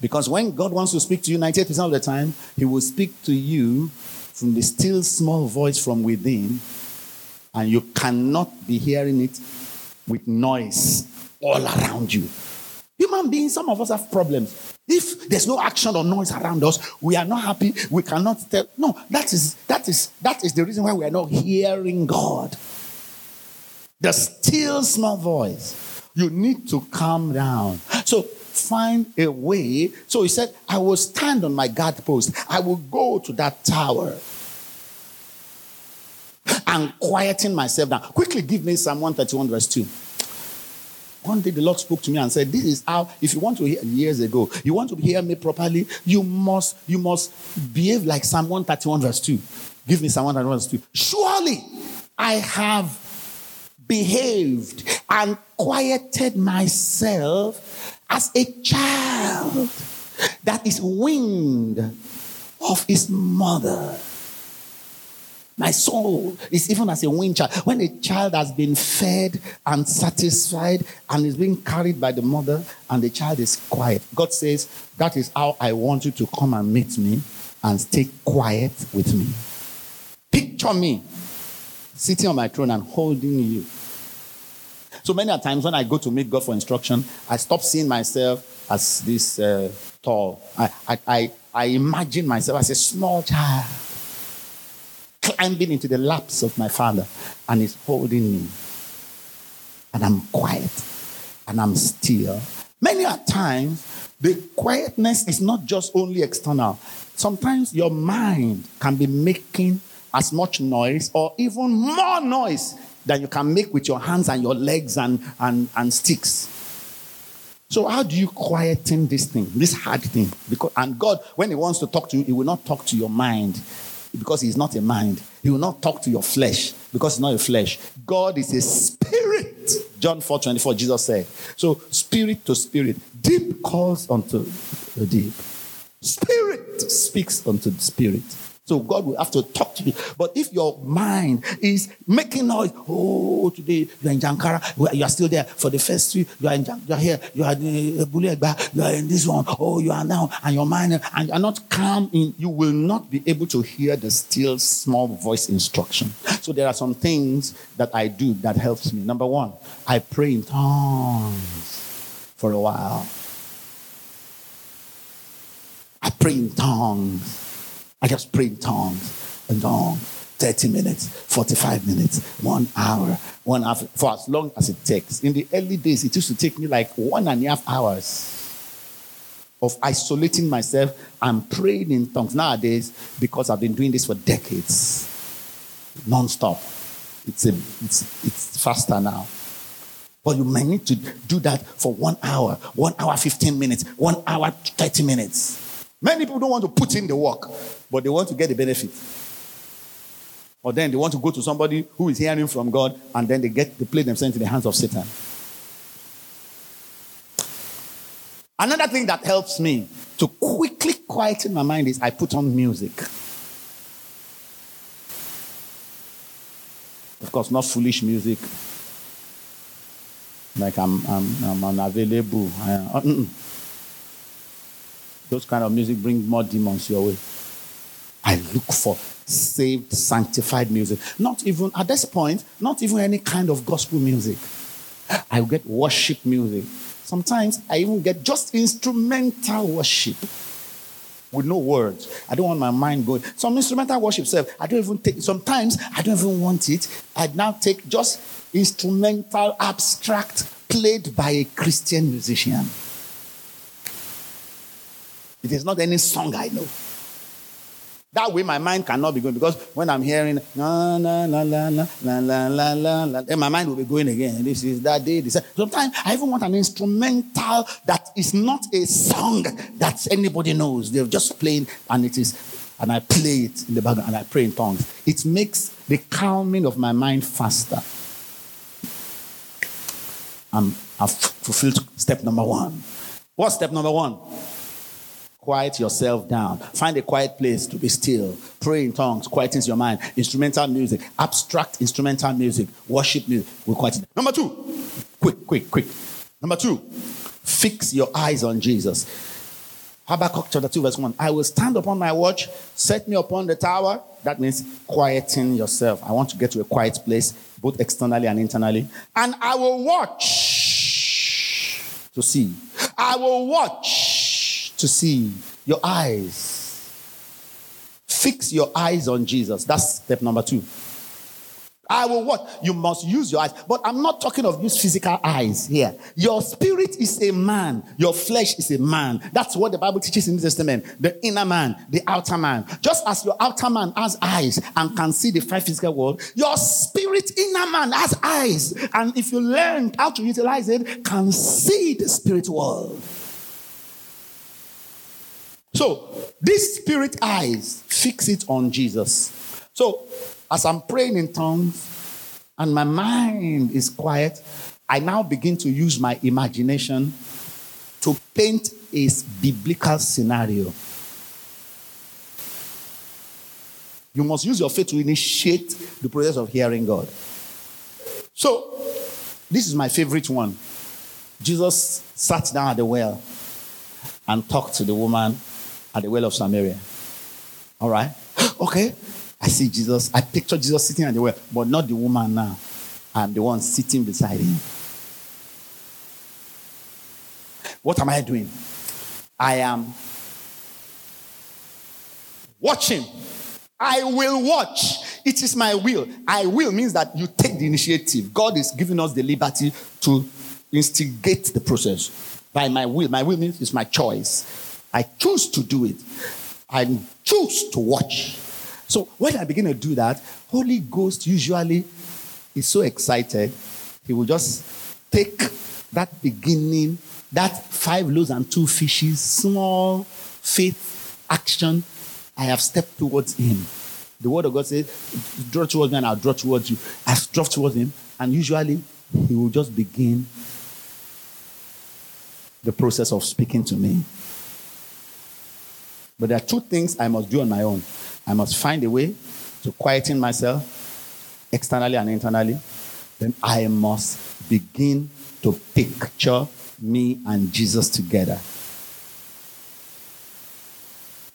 Because when God wants to speak to you 98% of the time, He will speak to you from the still small voice from within, and you cannot be hearing it with noise all around you. Human beings, some of us have problems. If there's no action or noise around us, we are not happy. We cannot tell. No, that is that is that is the reason why we are not hearing God. The still small voice. You need to calm down. So find a way. So he said, I will stand on my guard post. I will go to that tower and quieting myself down. Quickly give me Psalm 131, verse 2. One day the Lord spoke to me and said, This is how, if you want to hear years ago, you want to hear me properly, you must, you must behave like Psalm 131, verse 2. Give me Psalm 131, verse 2. Surely I have behaved and quieted myself as a child that is weaned of his mother. My soul is even as a weaned child. When a child has been fed and satisfied and is being carried by the mother and the child is quiet, God says, That is how I want you to come and meet me and stay quiet with me. Picture me sitting on my throne and holding you. So many times when I go to meet God for instruction, I stop seeing myself as this uh, tall. I, I, I, I imagine myself as a small child climbing into the laps of my father and he's holding me. And I'm quiet and I'm still. Many a times, the quietness is not just only external. Sometimes your mind can be making as much noise or even more noise than you can make with your hands and your legs and, and, and sticks. So how do you quieten this thing, this hard thing? Because and God, when He wants to talk to you, He will not talk to your mind because He's not a mind. He will not talk to your flesh because it's not a flesh. God is a spirit. John 4 24, Jesus said. So spirit to spirit. Deep calls unto the deep. Spirit speaks unto the spirit. So God will have to talk to you. But if your mind is making noise, oh, today you're in Jankara, you are still there for the first three, you are in you are here, you are in uh, Bulegba, you are in this one, oh, you are now, and your mind, and you are not calm in, you will not be able to hear the still small voice instruction. So there are some things that I do that helps me. Number one, I pray in tongues for a while. I pray in tongues. I just pray in tongues and tongues. 30 minutes, 45 minutes, one hour, one hour, for as long as it takes. In the early days, it used to take me like one and a half hours of isolating myself and praying in tongues. Nowadays, because I've been doing this for decades, non-stop, it's, a, it's, it's faster now. But you may need to do that for one hour, one hour, 15 minutes, one hour, 30 minutes. Many people don't want to put in the work, but they want to get the benefit. Or then they want to go to somebody who is hearing from God, and then they get to play themselves in the hands of Satan. Another thing that helps me to quickly quieten my mind is I put on music. Of course, not foolish music. Like I'm, I'm, I'm unavailable. I, uh, Those kind of music bring more demons your way. I look for saved, sanctified music. Not even, at this point, not even any kind of gospel music. I get worship music. Sometimes I even get just instrumental worship with no words. I don't want my mind going. Some instrumental worship self, I don't even take sometimes I don't even want it. I now take just instrumental abstract played by a Christian musician. It is not any song I know. That way my mind cannot be going because when I'm hearing la la la la la la la la la then my mind will be going again. This is that day. This. Sometimes I even want an instrumental that is not a song that anybody knows. They're just playing and it is, and I play it in the background and I pray in tongues. It makes the calming of my mind faster. I'm, I've fulfilled step number one. What's step number one? Quiet yourself down. Find a quiet place to be still. Pray in tongues, quietens your mind. Instrumental music, abstract instrumental music, worship music will quieten. Number two, quick, quick, quick. Number two, fix your eyes on Jesus. Habakkuk chapter 2, verse 1. I will stand upon my watch, set me upon the tower. That means quieting yourself. I want to get to a quiet place, both externally and internally. And I will watch to see. I will watch to see. Your eyes. Fix your eyes on Jesus. That's step number two. I will what? You must use your eyes. But I'm not talking of use physical eyes here. Your spirit is a man. Your flesh is a man. That's what the Bible teaches in the Testament. The inner man, the outer man. Just as your outer man has eyes and can see the five physical world, your spirit inner man has eyes. And if you learn how to utilize it, can see the spirit world. So, this spirit eyes fix it on Jesus. So, as I'm praying in tongues and my mind is quiet, I now begin to use my imagination to paint a biblical scenario. You must use your faith to initiate the process of hearing God. So, this is my favorite one. Jesus sat down at the well and talked to the woman at the well of Samaria. All right? Okay. I see Jesus. I picture Jesus sitting at the well, but not the woman now. I'm the one sitting beside him. What am I doing? I am watching. I will watch. It is my will. I will means that you take the initiative. God is giving us the liberty to instigate the process by my will. My will means it's my choice. I choose to do it. I choose to watch. So when I begin to do that, Holy Ghost usually is so excited, he will just take that beginning, that five loaves and two fishes, small faith action. I have stepped towards him. The word of God says, draw towards me and I'll draw towards you. I draw towards him, and usually he will just begin the process of speaking to me. But there are two things I must do on my own. I must find a way to quieten myself externally and internally. Then I must begin to picture me and Jesus together.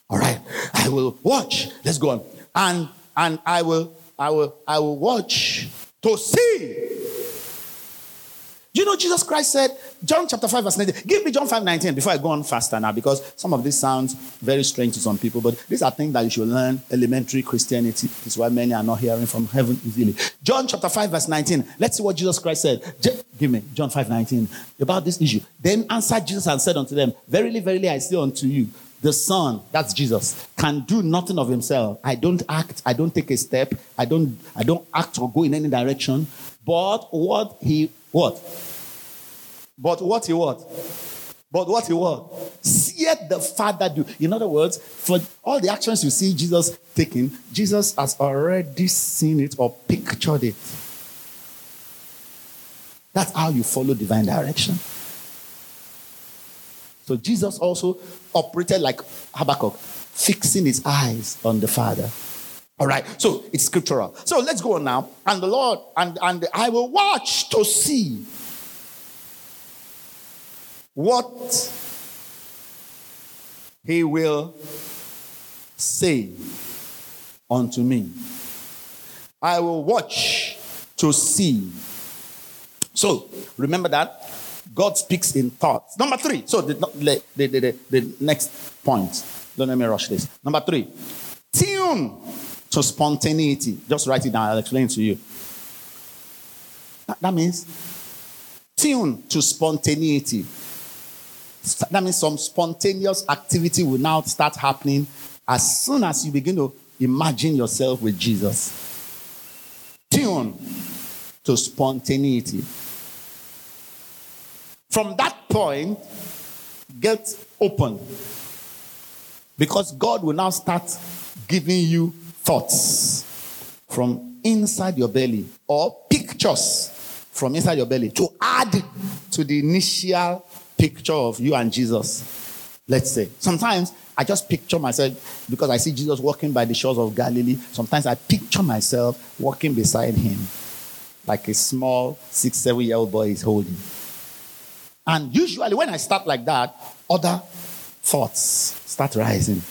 All right, I will watch. Let's go on. And and I will I will I will watch to see do you know Jesus Christ said, John chapter 5, verse 19, give me John 5, 19 before I go on faster now, because some of this sounds very strange to some people, but these are things that you should learn elementary Christianity. This is why many are not hearing from heaven easily. John chapter 5, verse 19. Let's see what Jesus Christ said. give me John 5, 19 about this issue. Then answered Jesus and said unto them, Verily, verily, I say unto you, the Son, that's Jesus, can do nothing of himself. I don't act, I don't take a step, I don't, I don't act or go in any direction. But what he what? But what he what? But what he what? yet the Father do. In other words, for all the actions you see Jesus taking, Jesus has already seen it or pictured it. That's how you follow divine direction. So Jesus also operated like Habakkuk, fixing his eyes on the Father. All right, so it's scriptural. So let's go on now. And the Lord, and, and I will watch to see what he will say unto me. I will watch to see. So remember that God speaks in thoughts. Number three. So the, the, the, the, the next point. Don't let me rush this. Number three. Tune to spontaneity. Just write it down. I'll explain to you. That, that means tune to spontaneity. That means some spontaneous activity will now start happening as soon as you begin to imagine yourself with Jesus. Tune to spontaneity. From that point, get open. Because God will now start giving you thoughts from inside your belly or pictures from inside your belly to add to the initial picture of you and Jesus. Let's say. Sometimes I just picture myself because I see Jesus walking by the shores of Galilee. Sometimes I picture myself walking beside him like a small six, seven year old boy is holding. And usually, when I start like that, other thoughts start rising.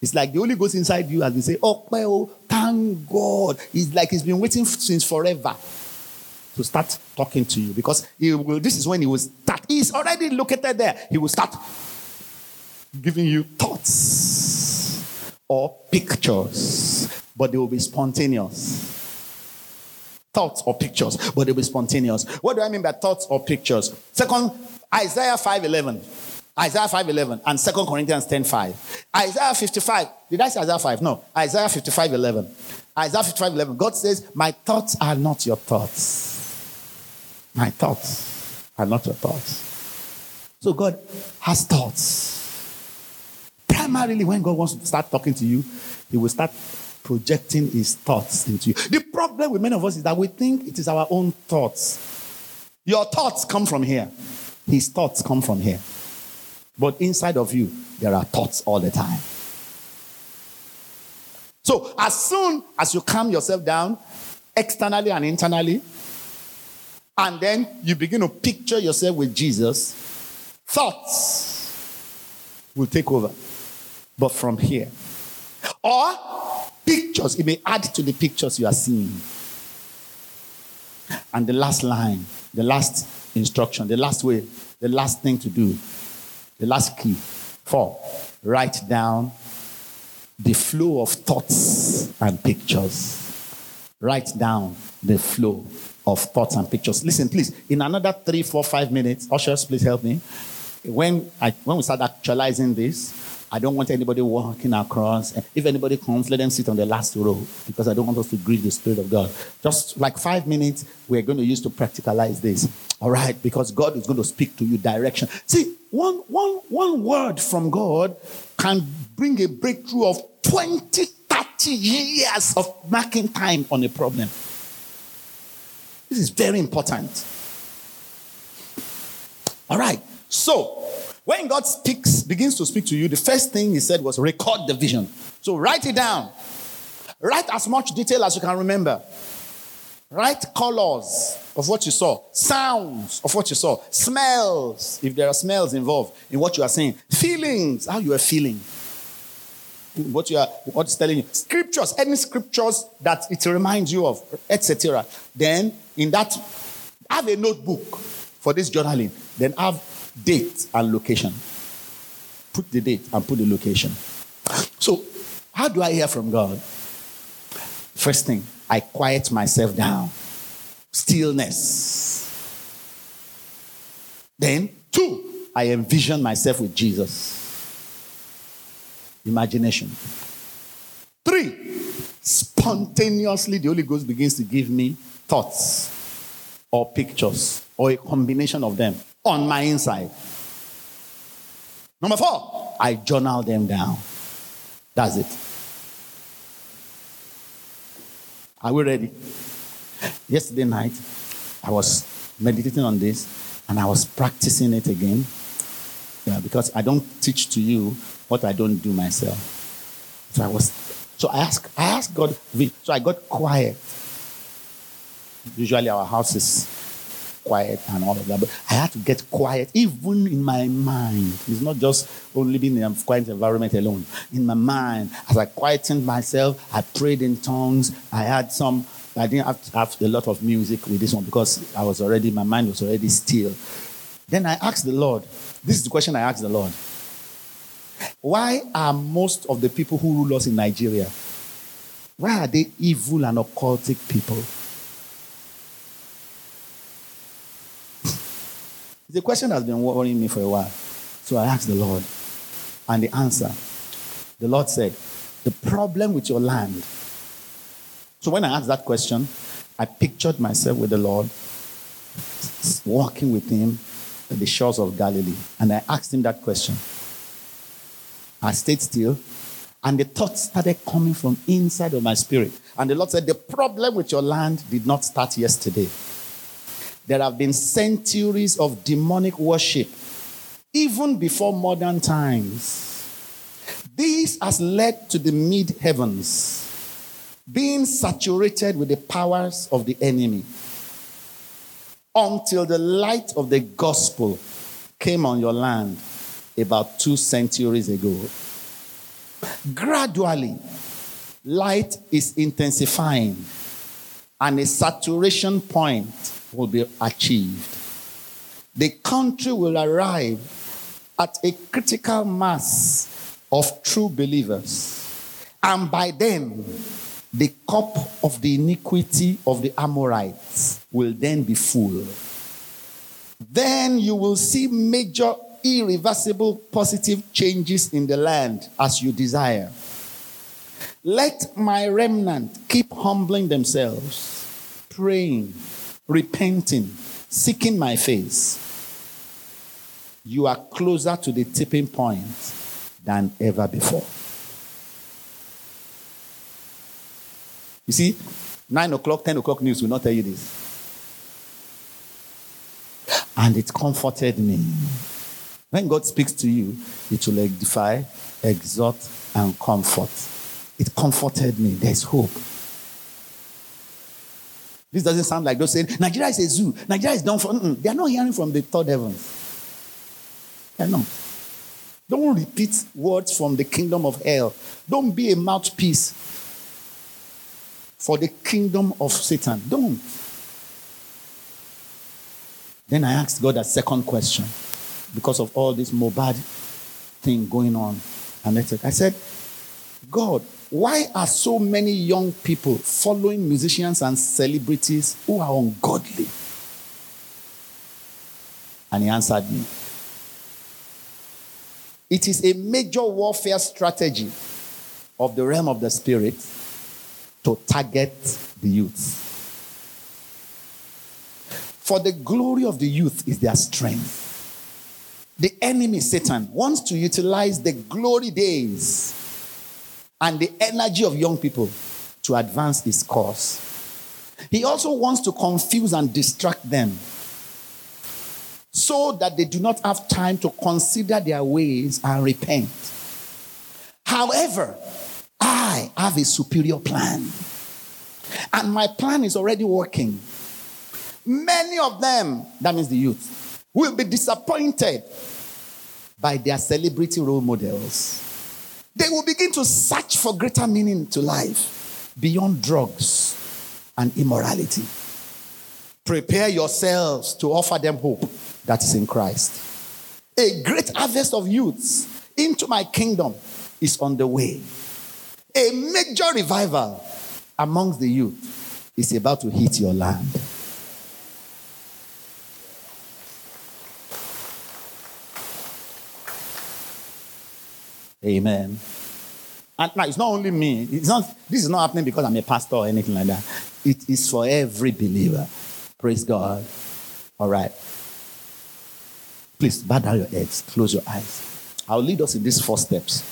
It's like the Holy Ghost inside you has been saying, Oh, well, thank God. It's like he's been waiting since forever to start talking to you because will, this is when he will start. He's already located there. He will start giving you thoughts or pictures, but they will be spontaneous. Thoughts or pictures, but they'll be spontaneous. What do I mean by thoughts or pictures? Second, Isaiah 5:11. Isaiah 5:11 and 2 Corinthians 10:5. Isaiah 55. Did I say Isaiah 5? No. Isaiah 55:11. Isaiah 55:11. God says, "My thoughts are not your thoughts." My thoughts are not your thoughts. So God has thoughts. Primarily, when God wants to start talking to you, He will start projecting His thoughts into you. The problem with many of us is that we think it is our own thoughts. Your thoughts come from here, His thoughts come from here. But inside of you, there are thoughts all the time. So, as soon as you calm yourself down, externally and internally, and then you begin to picture yourself with Jesus, thoughts will take over. But from here. Or pictures, it may add to the pictures you are seeing. And the last line, the last instruction, the last way, the last thing to do, the last key. Four, write down the flow of thoughts and pictures. Write down the flow of thoughts and pictures. Listen, please, in another three, four, five minutes, ushers, please help me. When, I, when we start actualizing this, I don't want anybody walking across. If anybody comes, let them sit on the last row because I don't want us to grieve the Spirit of God. Just like five minutes, we're going to use to practicalize this. All right, because God is going to speak to you direction. See, one, one, one word from God can bring a breakthrough of 20, 30 years of marking time on a problem. This is very important. All right. So, when God speaks, begins to speak to you, the first thing he said was record the vision. So, write it down. Write as much detail as you can remember. Write colors of what you saw, sounds of what you saw, smells, if there are smells involved in what you are saying, feelings, how you are feeling, what you are, what's telling you, scriptures, any scriptures that it reminds you of, etc. Then in that, have a notebook for this journaling. Then have date and location. Put the date and put the location. So, how do I hear from God? First thing, I quiet myself down. Stillness. Then, two, I envision myself with Jesus. Imagination. Three, spontaneously the Holy Ghost begins to give me thoughts or pictures or a combination of them on my inside. Number four, I journal them down. That's it. Are we ready? Yesterday night, I was meditating on this and I was practicing it again. Yeah, because I don't teach to you what I don't do myself. So I was so I asked I asked God so I got quiet. Usually our house is quiet and all of that. But I had to get quiet, even in my mind. It's not just only being in a quiet environment alone. In my mind, as I quietened myself, I prayed in tongues. I had some, I didn't have to have a lot of music with this one because I was already, my mind was already still. Then I asked the Lord, this is the question I asked the Lord. Why are most of the people who rule us in Nigeria, why are they evil and occultic people? The question has been worrying me for a while. So I asked the Lord, and the answer the Lord said, The problem with your land. So when I asked that question, I pictured myself with the Lord, walking with Him at the shores of Galilee. And I asked Him that question. I stayed still, and the thoughts started coming from inside of my spirit. And the Lord said, The problem with your land did not start yesterday. There have been centuries of demonic worship, even before modern times. This has led to the mid heavens being saturated with the powers of the enemy until the light of the gospel came on your land about two centuries ago. Gradually, light is intensifying and a saturation point will be achieved. The country will arrive at a critical mass of true believers. And by then, the cup of the iniquity of the Amorites will then be full. Then you will see major, irreversible, positive changes in the land as you desire. Let my remnant keep humbling themselves, praying, repenting, seeking my face. You are closer to the tipping point than ever before. You see, 9 o'clock, 10 o'clock news will not tell you this. And it comforted me. When God speaks to you, it will edify, exhort, and comfort. It comforted me. There's hope. This doesn't sound like those saying, Nigeria is a zoo. Nigeria is done for. Mm-mm. They are not hearing from the third heavens. They're not. Don't repeat words from the kingdom of hell. Don't be a mouthpiece for the kingdom of Satan. Don't. Then I asked God a second question because of all this Mohbad thing going on. And I said, God, why are so many young people following musicians and celebrities who are ungodly? And he answered me. It is a major warfare strategy of the realm of the spirit to target the youth. For the glory of the youth is their strength. The enemy, Satan, wants to utilize the glory days and the energy of young people to advance his cause. He also wants to confuse and distract them so that they do not have time to consider their ways and repent. However, I have a superior plan, and my plan is already working. Many of them, that means the youth, will be disappointed by their celebrity role models they will begin to search for greater meaning to life beyond drugs and immorality. Prepare yourselves to offer them hope that is in Christ. A great harvest of youths into my kingdom is on the way. A major revival amongst the youth is about to hit your land. Amen. And now it's not only me. It's not, this is not happening because I'm a pastor or anything like that. It is for every believer. Praise God. All right. Please bow down your heads, close your eyes. I'll lead us in these four steps.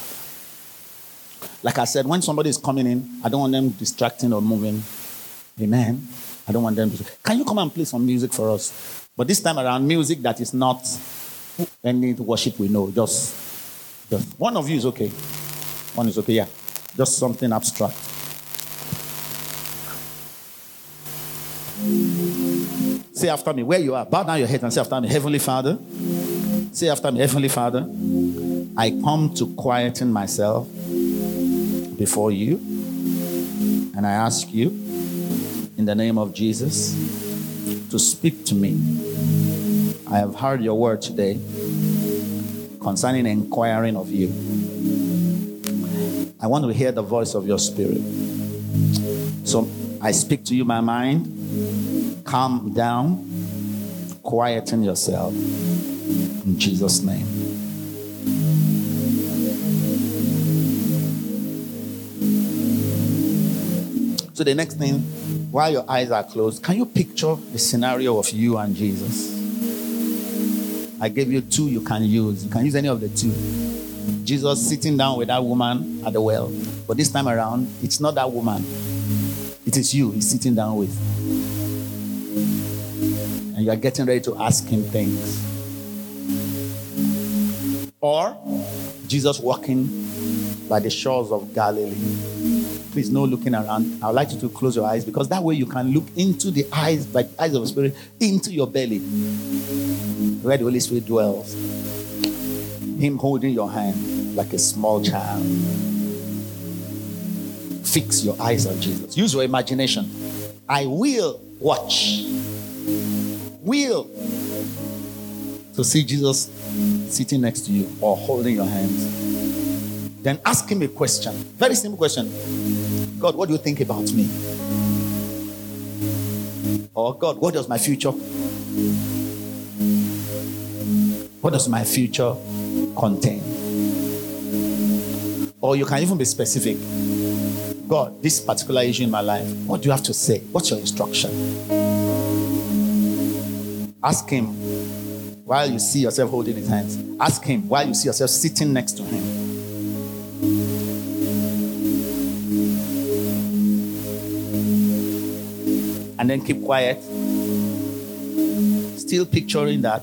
Like I said, when somebody is coming in, I don't want them distracting or moving. Amen. I don't want them to. Can you come and play some music for us? But this time around, music that is not any worship we know. Just, just one of you is okay. One is okay, yeah. Just something abstract. Say after me, where you are. Bow down your head and say after me, Heavenly Father. Say after me, Heavenly Father. I come to quieten myself before you. And I ask you, in the name of Jesus, to speak to me. I have heard your word today concerning inquiring of you. I want to hear the voice of your spirit. So I speak to you, my mind. Calm down, quieten yourself. In Jesus' name. So the next thing, while your eyes are closed, can you picture the scenario of you and Jesus? I gave you two you can use. You can use any of the two. Jesus sitting down with that woman at the well. But this time around, it's not that woman. It is you he's sitting down with. And you are getting ready to ask him things. Or Jesus walking by the shores of Galilee please no looking around. I would like you to close your eyes because that way you can look into the eyes, eyes of the Spirit, into your belly, where the Holy Spirit dwells. Him holding your hand like a small child. Fix your eyes on Jesus. Use your imagination. I will watch. Will to see Jesus sitting next to you or holding your hands. Then ask him a question. Very simple question. God, what do you think about me? Or God, what does my future? What does my future contain? Or you can even be specific. God, this particular issue in my life, what do you have to say? What's your instruction? Ask him while you see yourself holding his hands. Ask him while you see yourself sitting next to him. and then keep quiet. Still picturing that.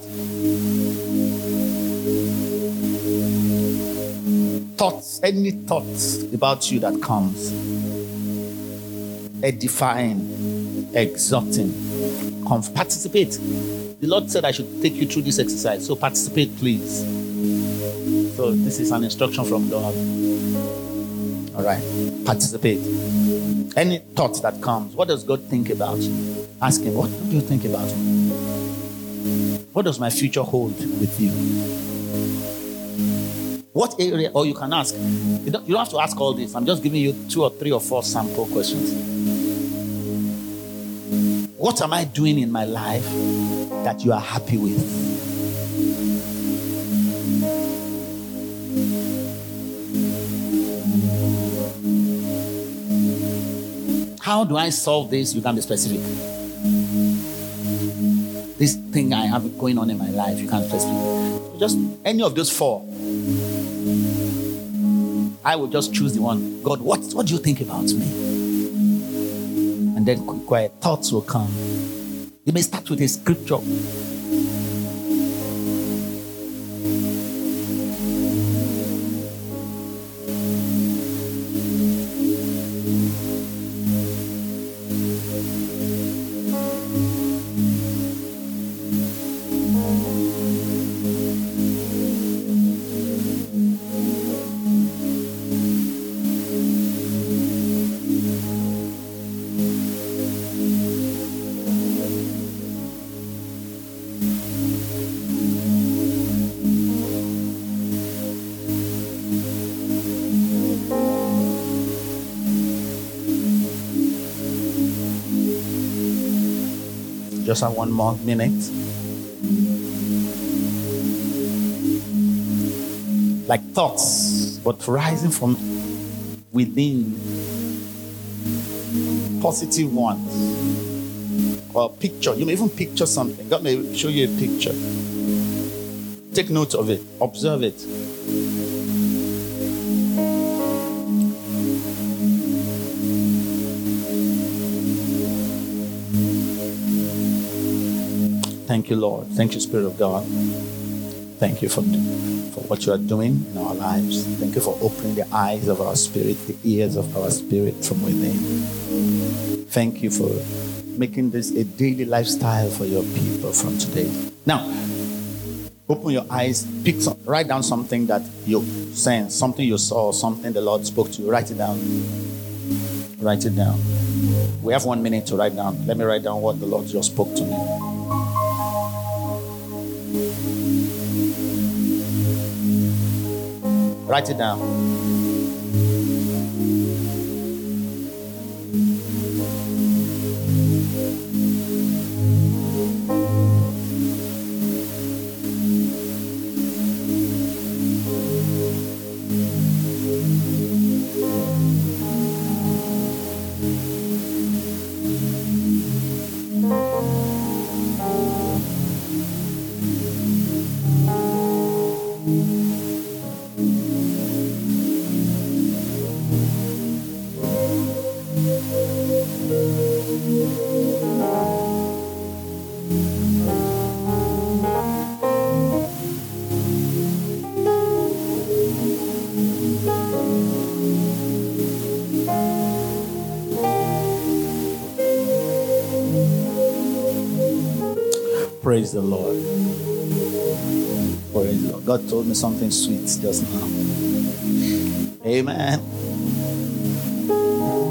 Thoughts, any thoughts about you that comes, edifying, exhorting, participate. The Lord said I should take you through this exercise, so participate, please. So this is an instruction from God. All right, participate. Any thought that comes, what does God think about you? Ask Him, what do you think about me? What does my future hold with you? What area, or you can ask, you don't, you don't have to ask all this. I'm just giving you two or three or four sample questions. What am I doing in my life that you are happy with? How do I solve this? You can be specific. This thing I have going on in my life, you can be specific. Just any of those four. I will just choose the one. God, what, what do you think about me? And then quiet thoughts will come. You may start with a scripture. Just have one more minute. Like thoughts, but rising from within. Positive ones. Or picture. You may even picture something. God may show you a picture. Take note of it. Observe it. You, Lord. Thank you, Spirit of God. Thank you for, for what you are doing in our lives. Thank you for opening the eyes of our spirit, the ears of our spirit from within. Thank you for making this a daily lifestyle for your people from today. Now, open your eyes, pick some, write down something that you sense, something you saw, something the Lord spoke to you. Write it down. Write it down. We have one minute to write down. Let me write down what the Lord just spoke to me. Write it down. Praise the Lord. Praise the Lord. God told me something sweet just now. Amen.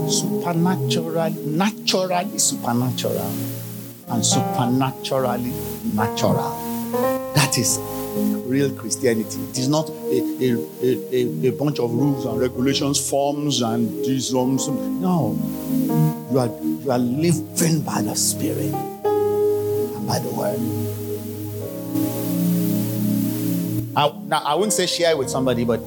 Supernatural, naturally supernatural, and supernaturally natural. That is real Christianity. It is not a, a, a, a bunch of rules and regulations, forms and these. No. You are, you are living by the Spirit by the Word. I, now, I wouldn't say share it with somebody, but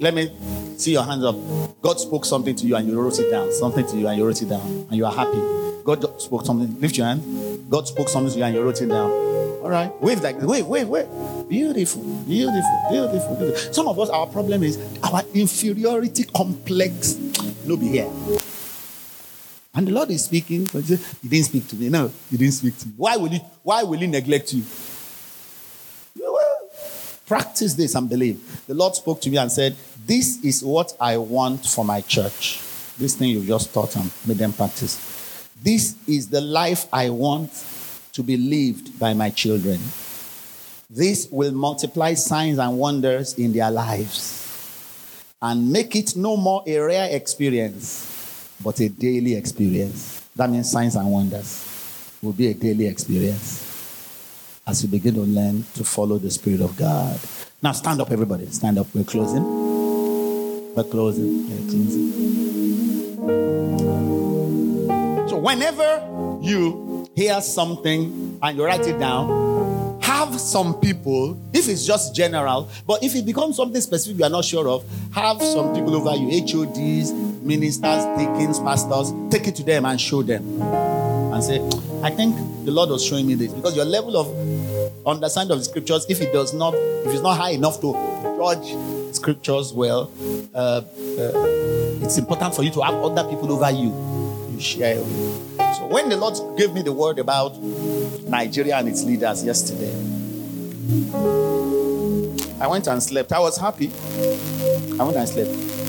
let me see your hands up. God spoke something to you and you wrote it down. Something to you and you wrote it down. And you are happy. God spoke something. Lift your hand. God spoke something to you and you wrote it down. All right. Wave like wave, wave, wave. Beautiful, beautiful, beautiful, beautiful. Some of us, our problem is our inferiority complex. No be here. And the Lord is speaking, but he didn't speak to me. No, he didn't speak to me. Why will he, why will he neglect you? Practice this and believe. The Lord spoke to me and said, This is what I want for my church. This thing you just taught and made them practice. This is the life I want to be lived by my children. This will multiply signs and wonders in their lives and make it no more a rare experience, but a daily experience. That means signs and wonders will be a daily experience as you begin to learn to follow the Spirit of God. Now stand up, everybody. Stand up. We're closing. We're closing. We're closing. So whenever you hear something and you write it down, have some people, if it's just general, but if it becomes something specific you are not sure of, have some people over you, HODs, ministers, deacons, pastors, take it to them and show them. And say, I think the Lord was showing me this because your level of understanding of the scriptures, if it does not, if it's not high enough to judge scriptures well, uh, uh, it's important for you to have other people over you. You share with. So when the Lord gave me the word about Nigeria and its leaders yesterday, I went and slept. I was happy. I went and slept.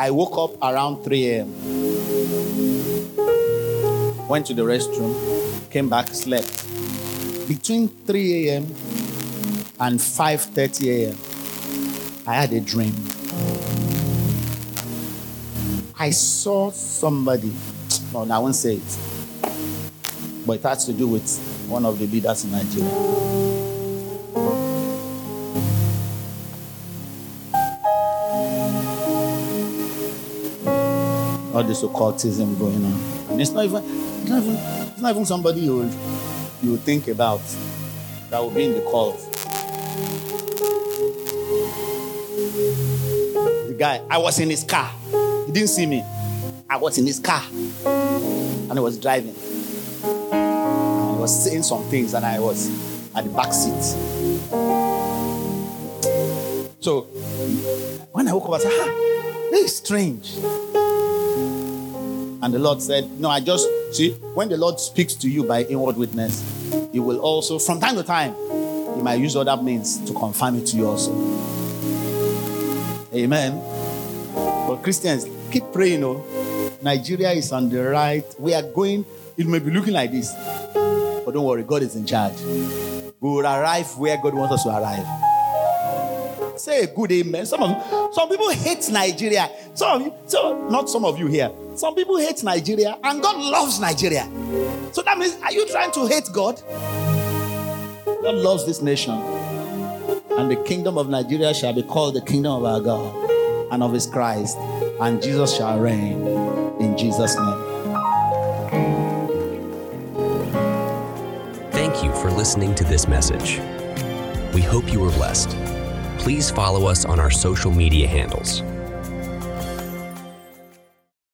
I woke up around 3 a.m. Went to the restroom, came back, slept. Between 3 a.m. and 5:30 a.m., I had a dream. I saw somebody. No, I won't say it. But it has to do with one of the leaders in Nigeria. This occultism going on. And it's not even, it's not even, it's not even somebody you would, you would think about that would be in the cult. The guy, I was in his car. He didn't see me. I was in his car. And he was driving. And he was saying some things, and I was at the back seat. So when I woke up, I said, ah, this is strange. And the Lord said, No, I just see when the Lord speaks to you by inward witness, He will also, from time to time, He might use other means to confirm it to you also. Amen. But Christians, keep praying, oh. Nigeria is on the right. We are going, it may be looking like this. But don't worry, God is in charge. We will arrive where God wants us to arrive. Say a good amen. Some of some people hate Nigeria. Some of you, so not some of you here. Some people hate Nigeria, and God loves Nigeria. So that means, are you trying to hate God? God loves this nation. And the kingdom of Nigeria shall be called the kingdom of our God and of his Christ. And Jesus shall reign in Jesus' name. Thank you for listening to this message. We hope you were blessed. Please follow us on our social media handles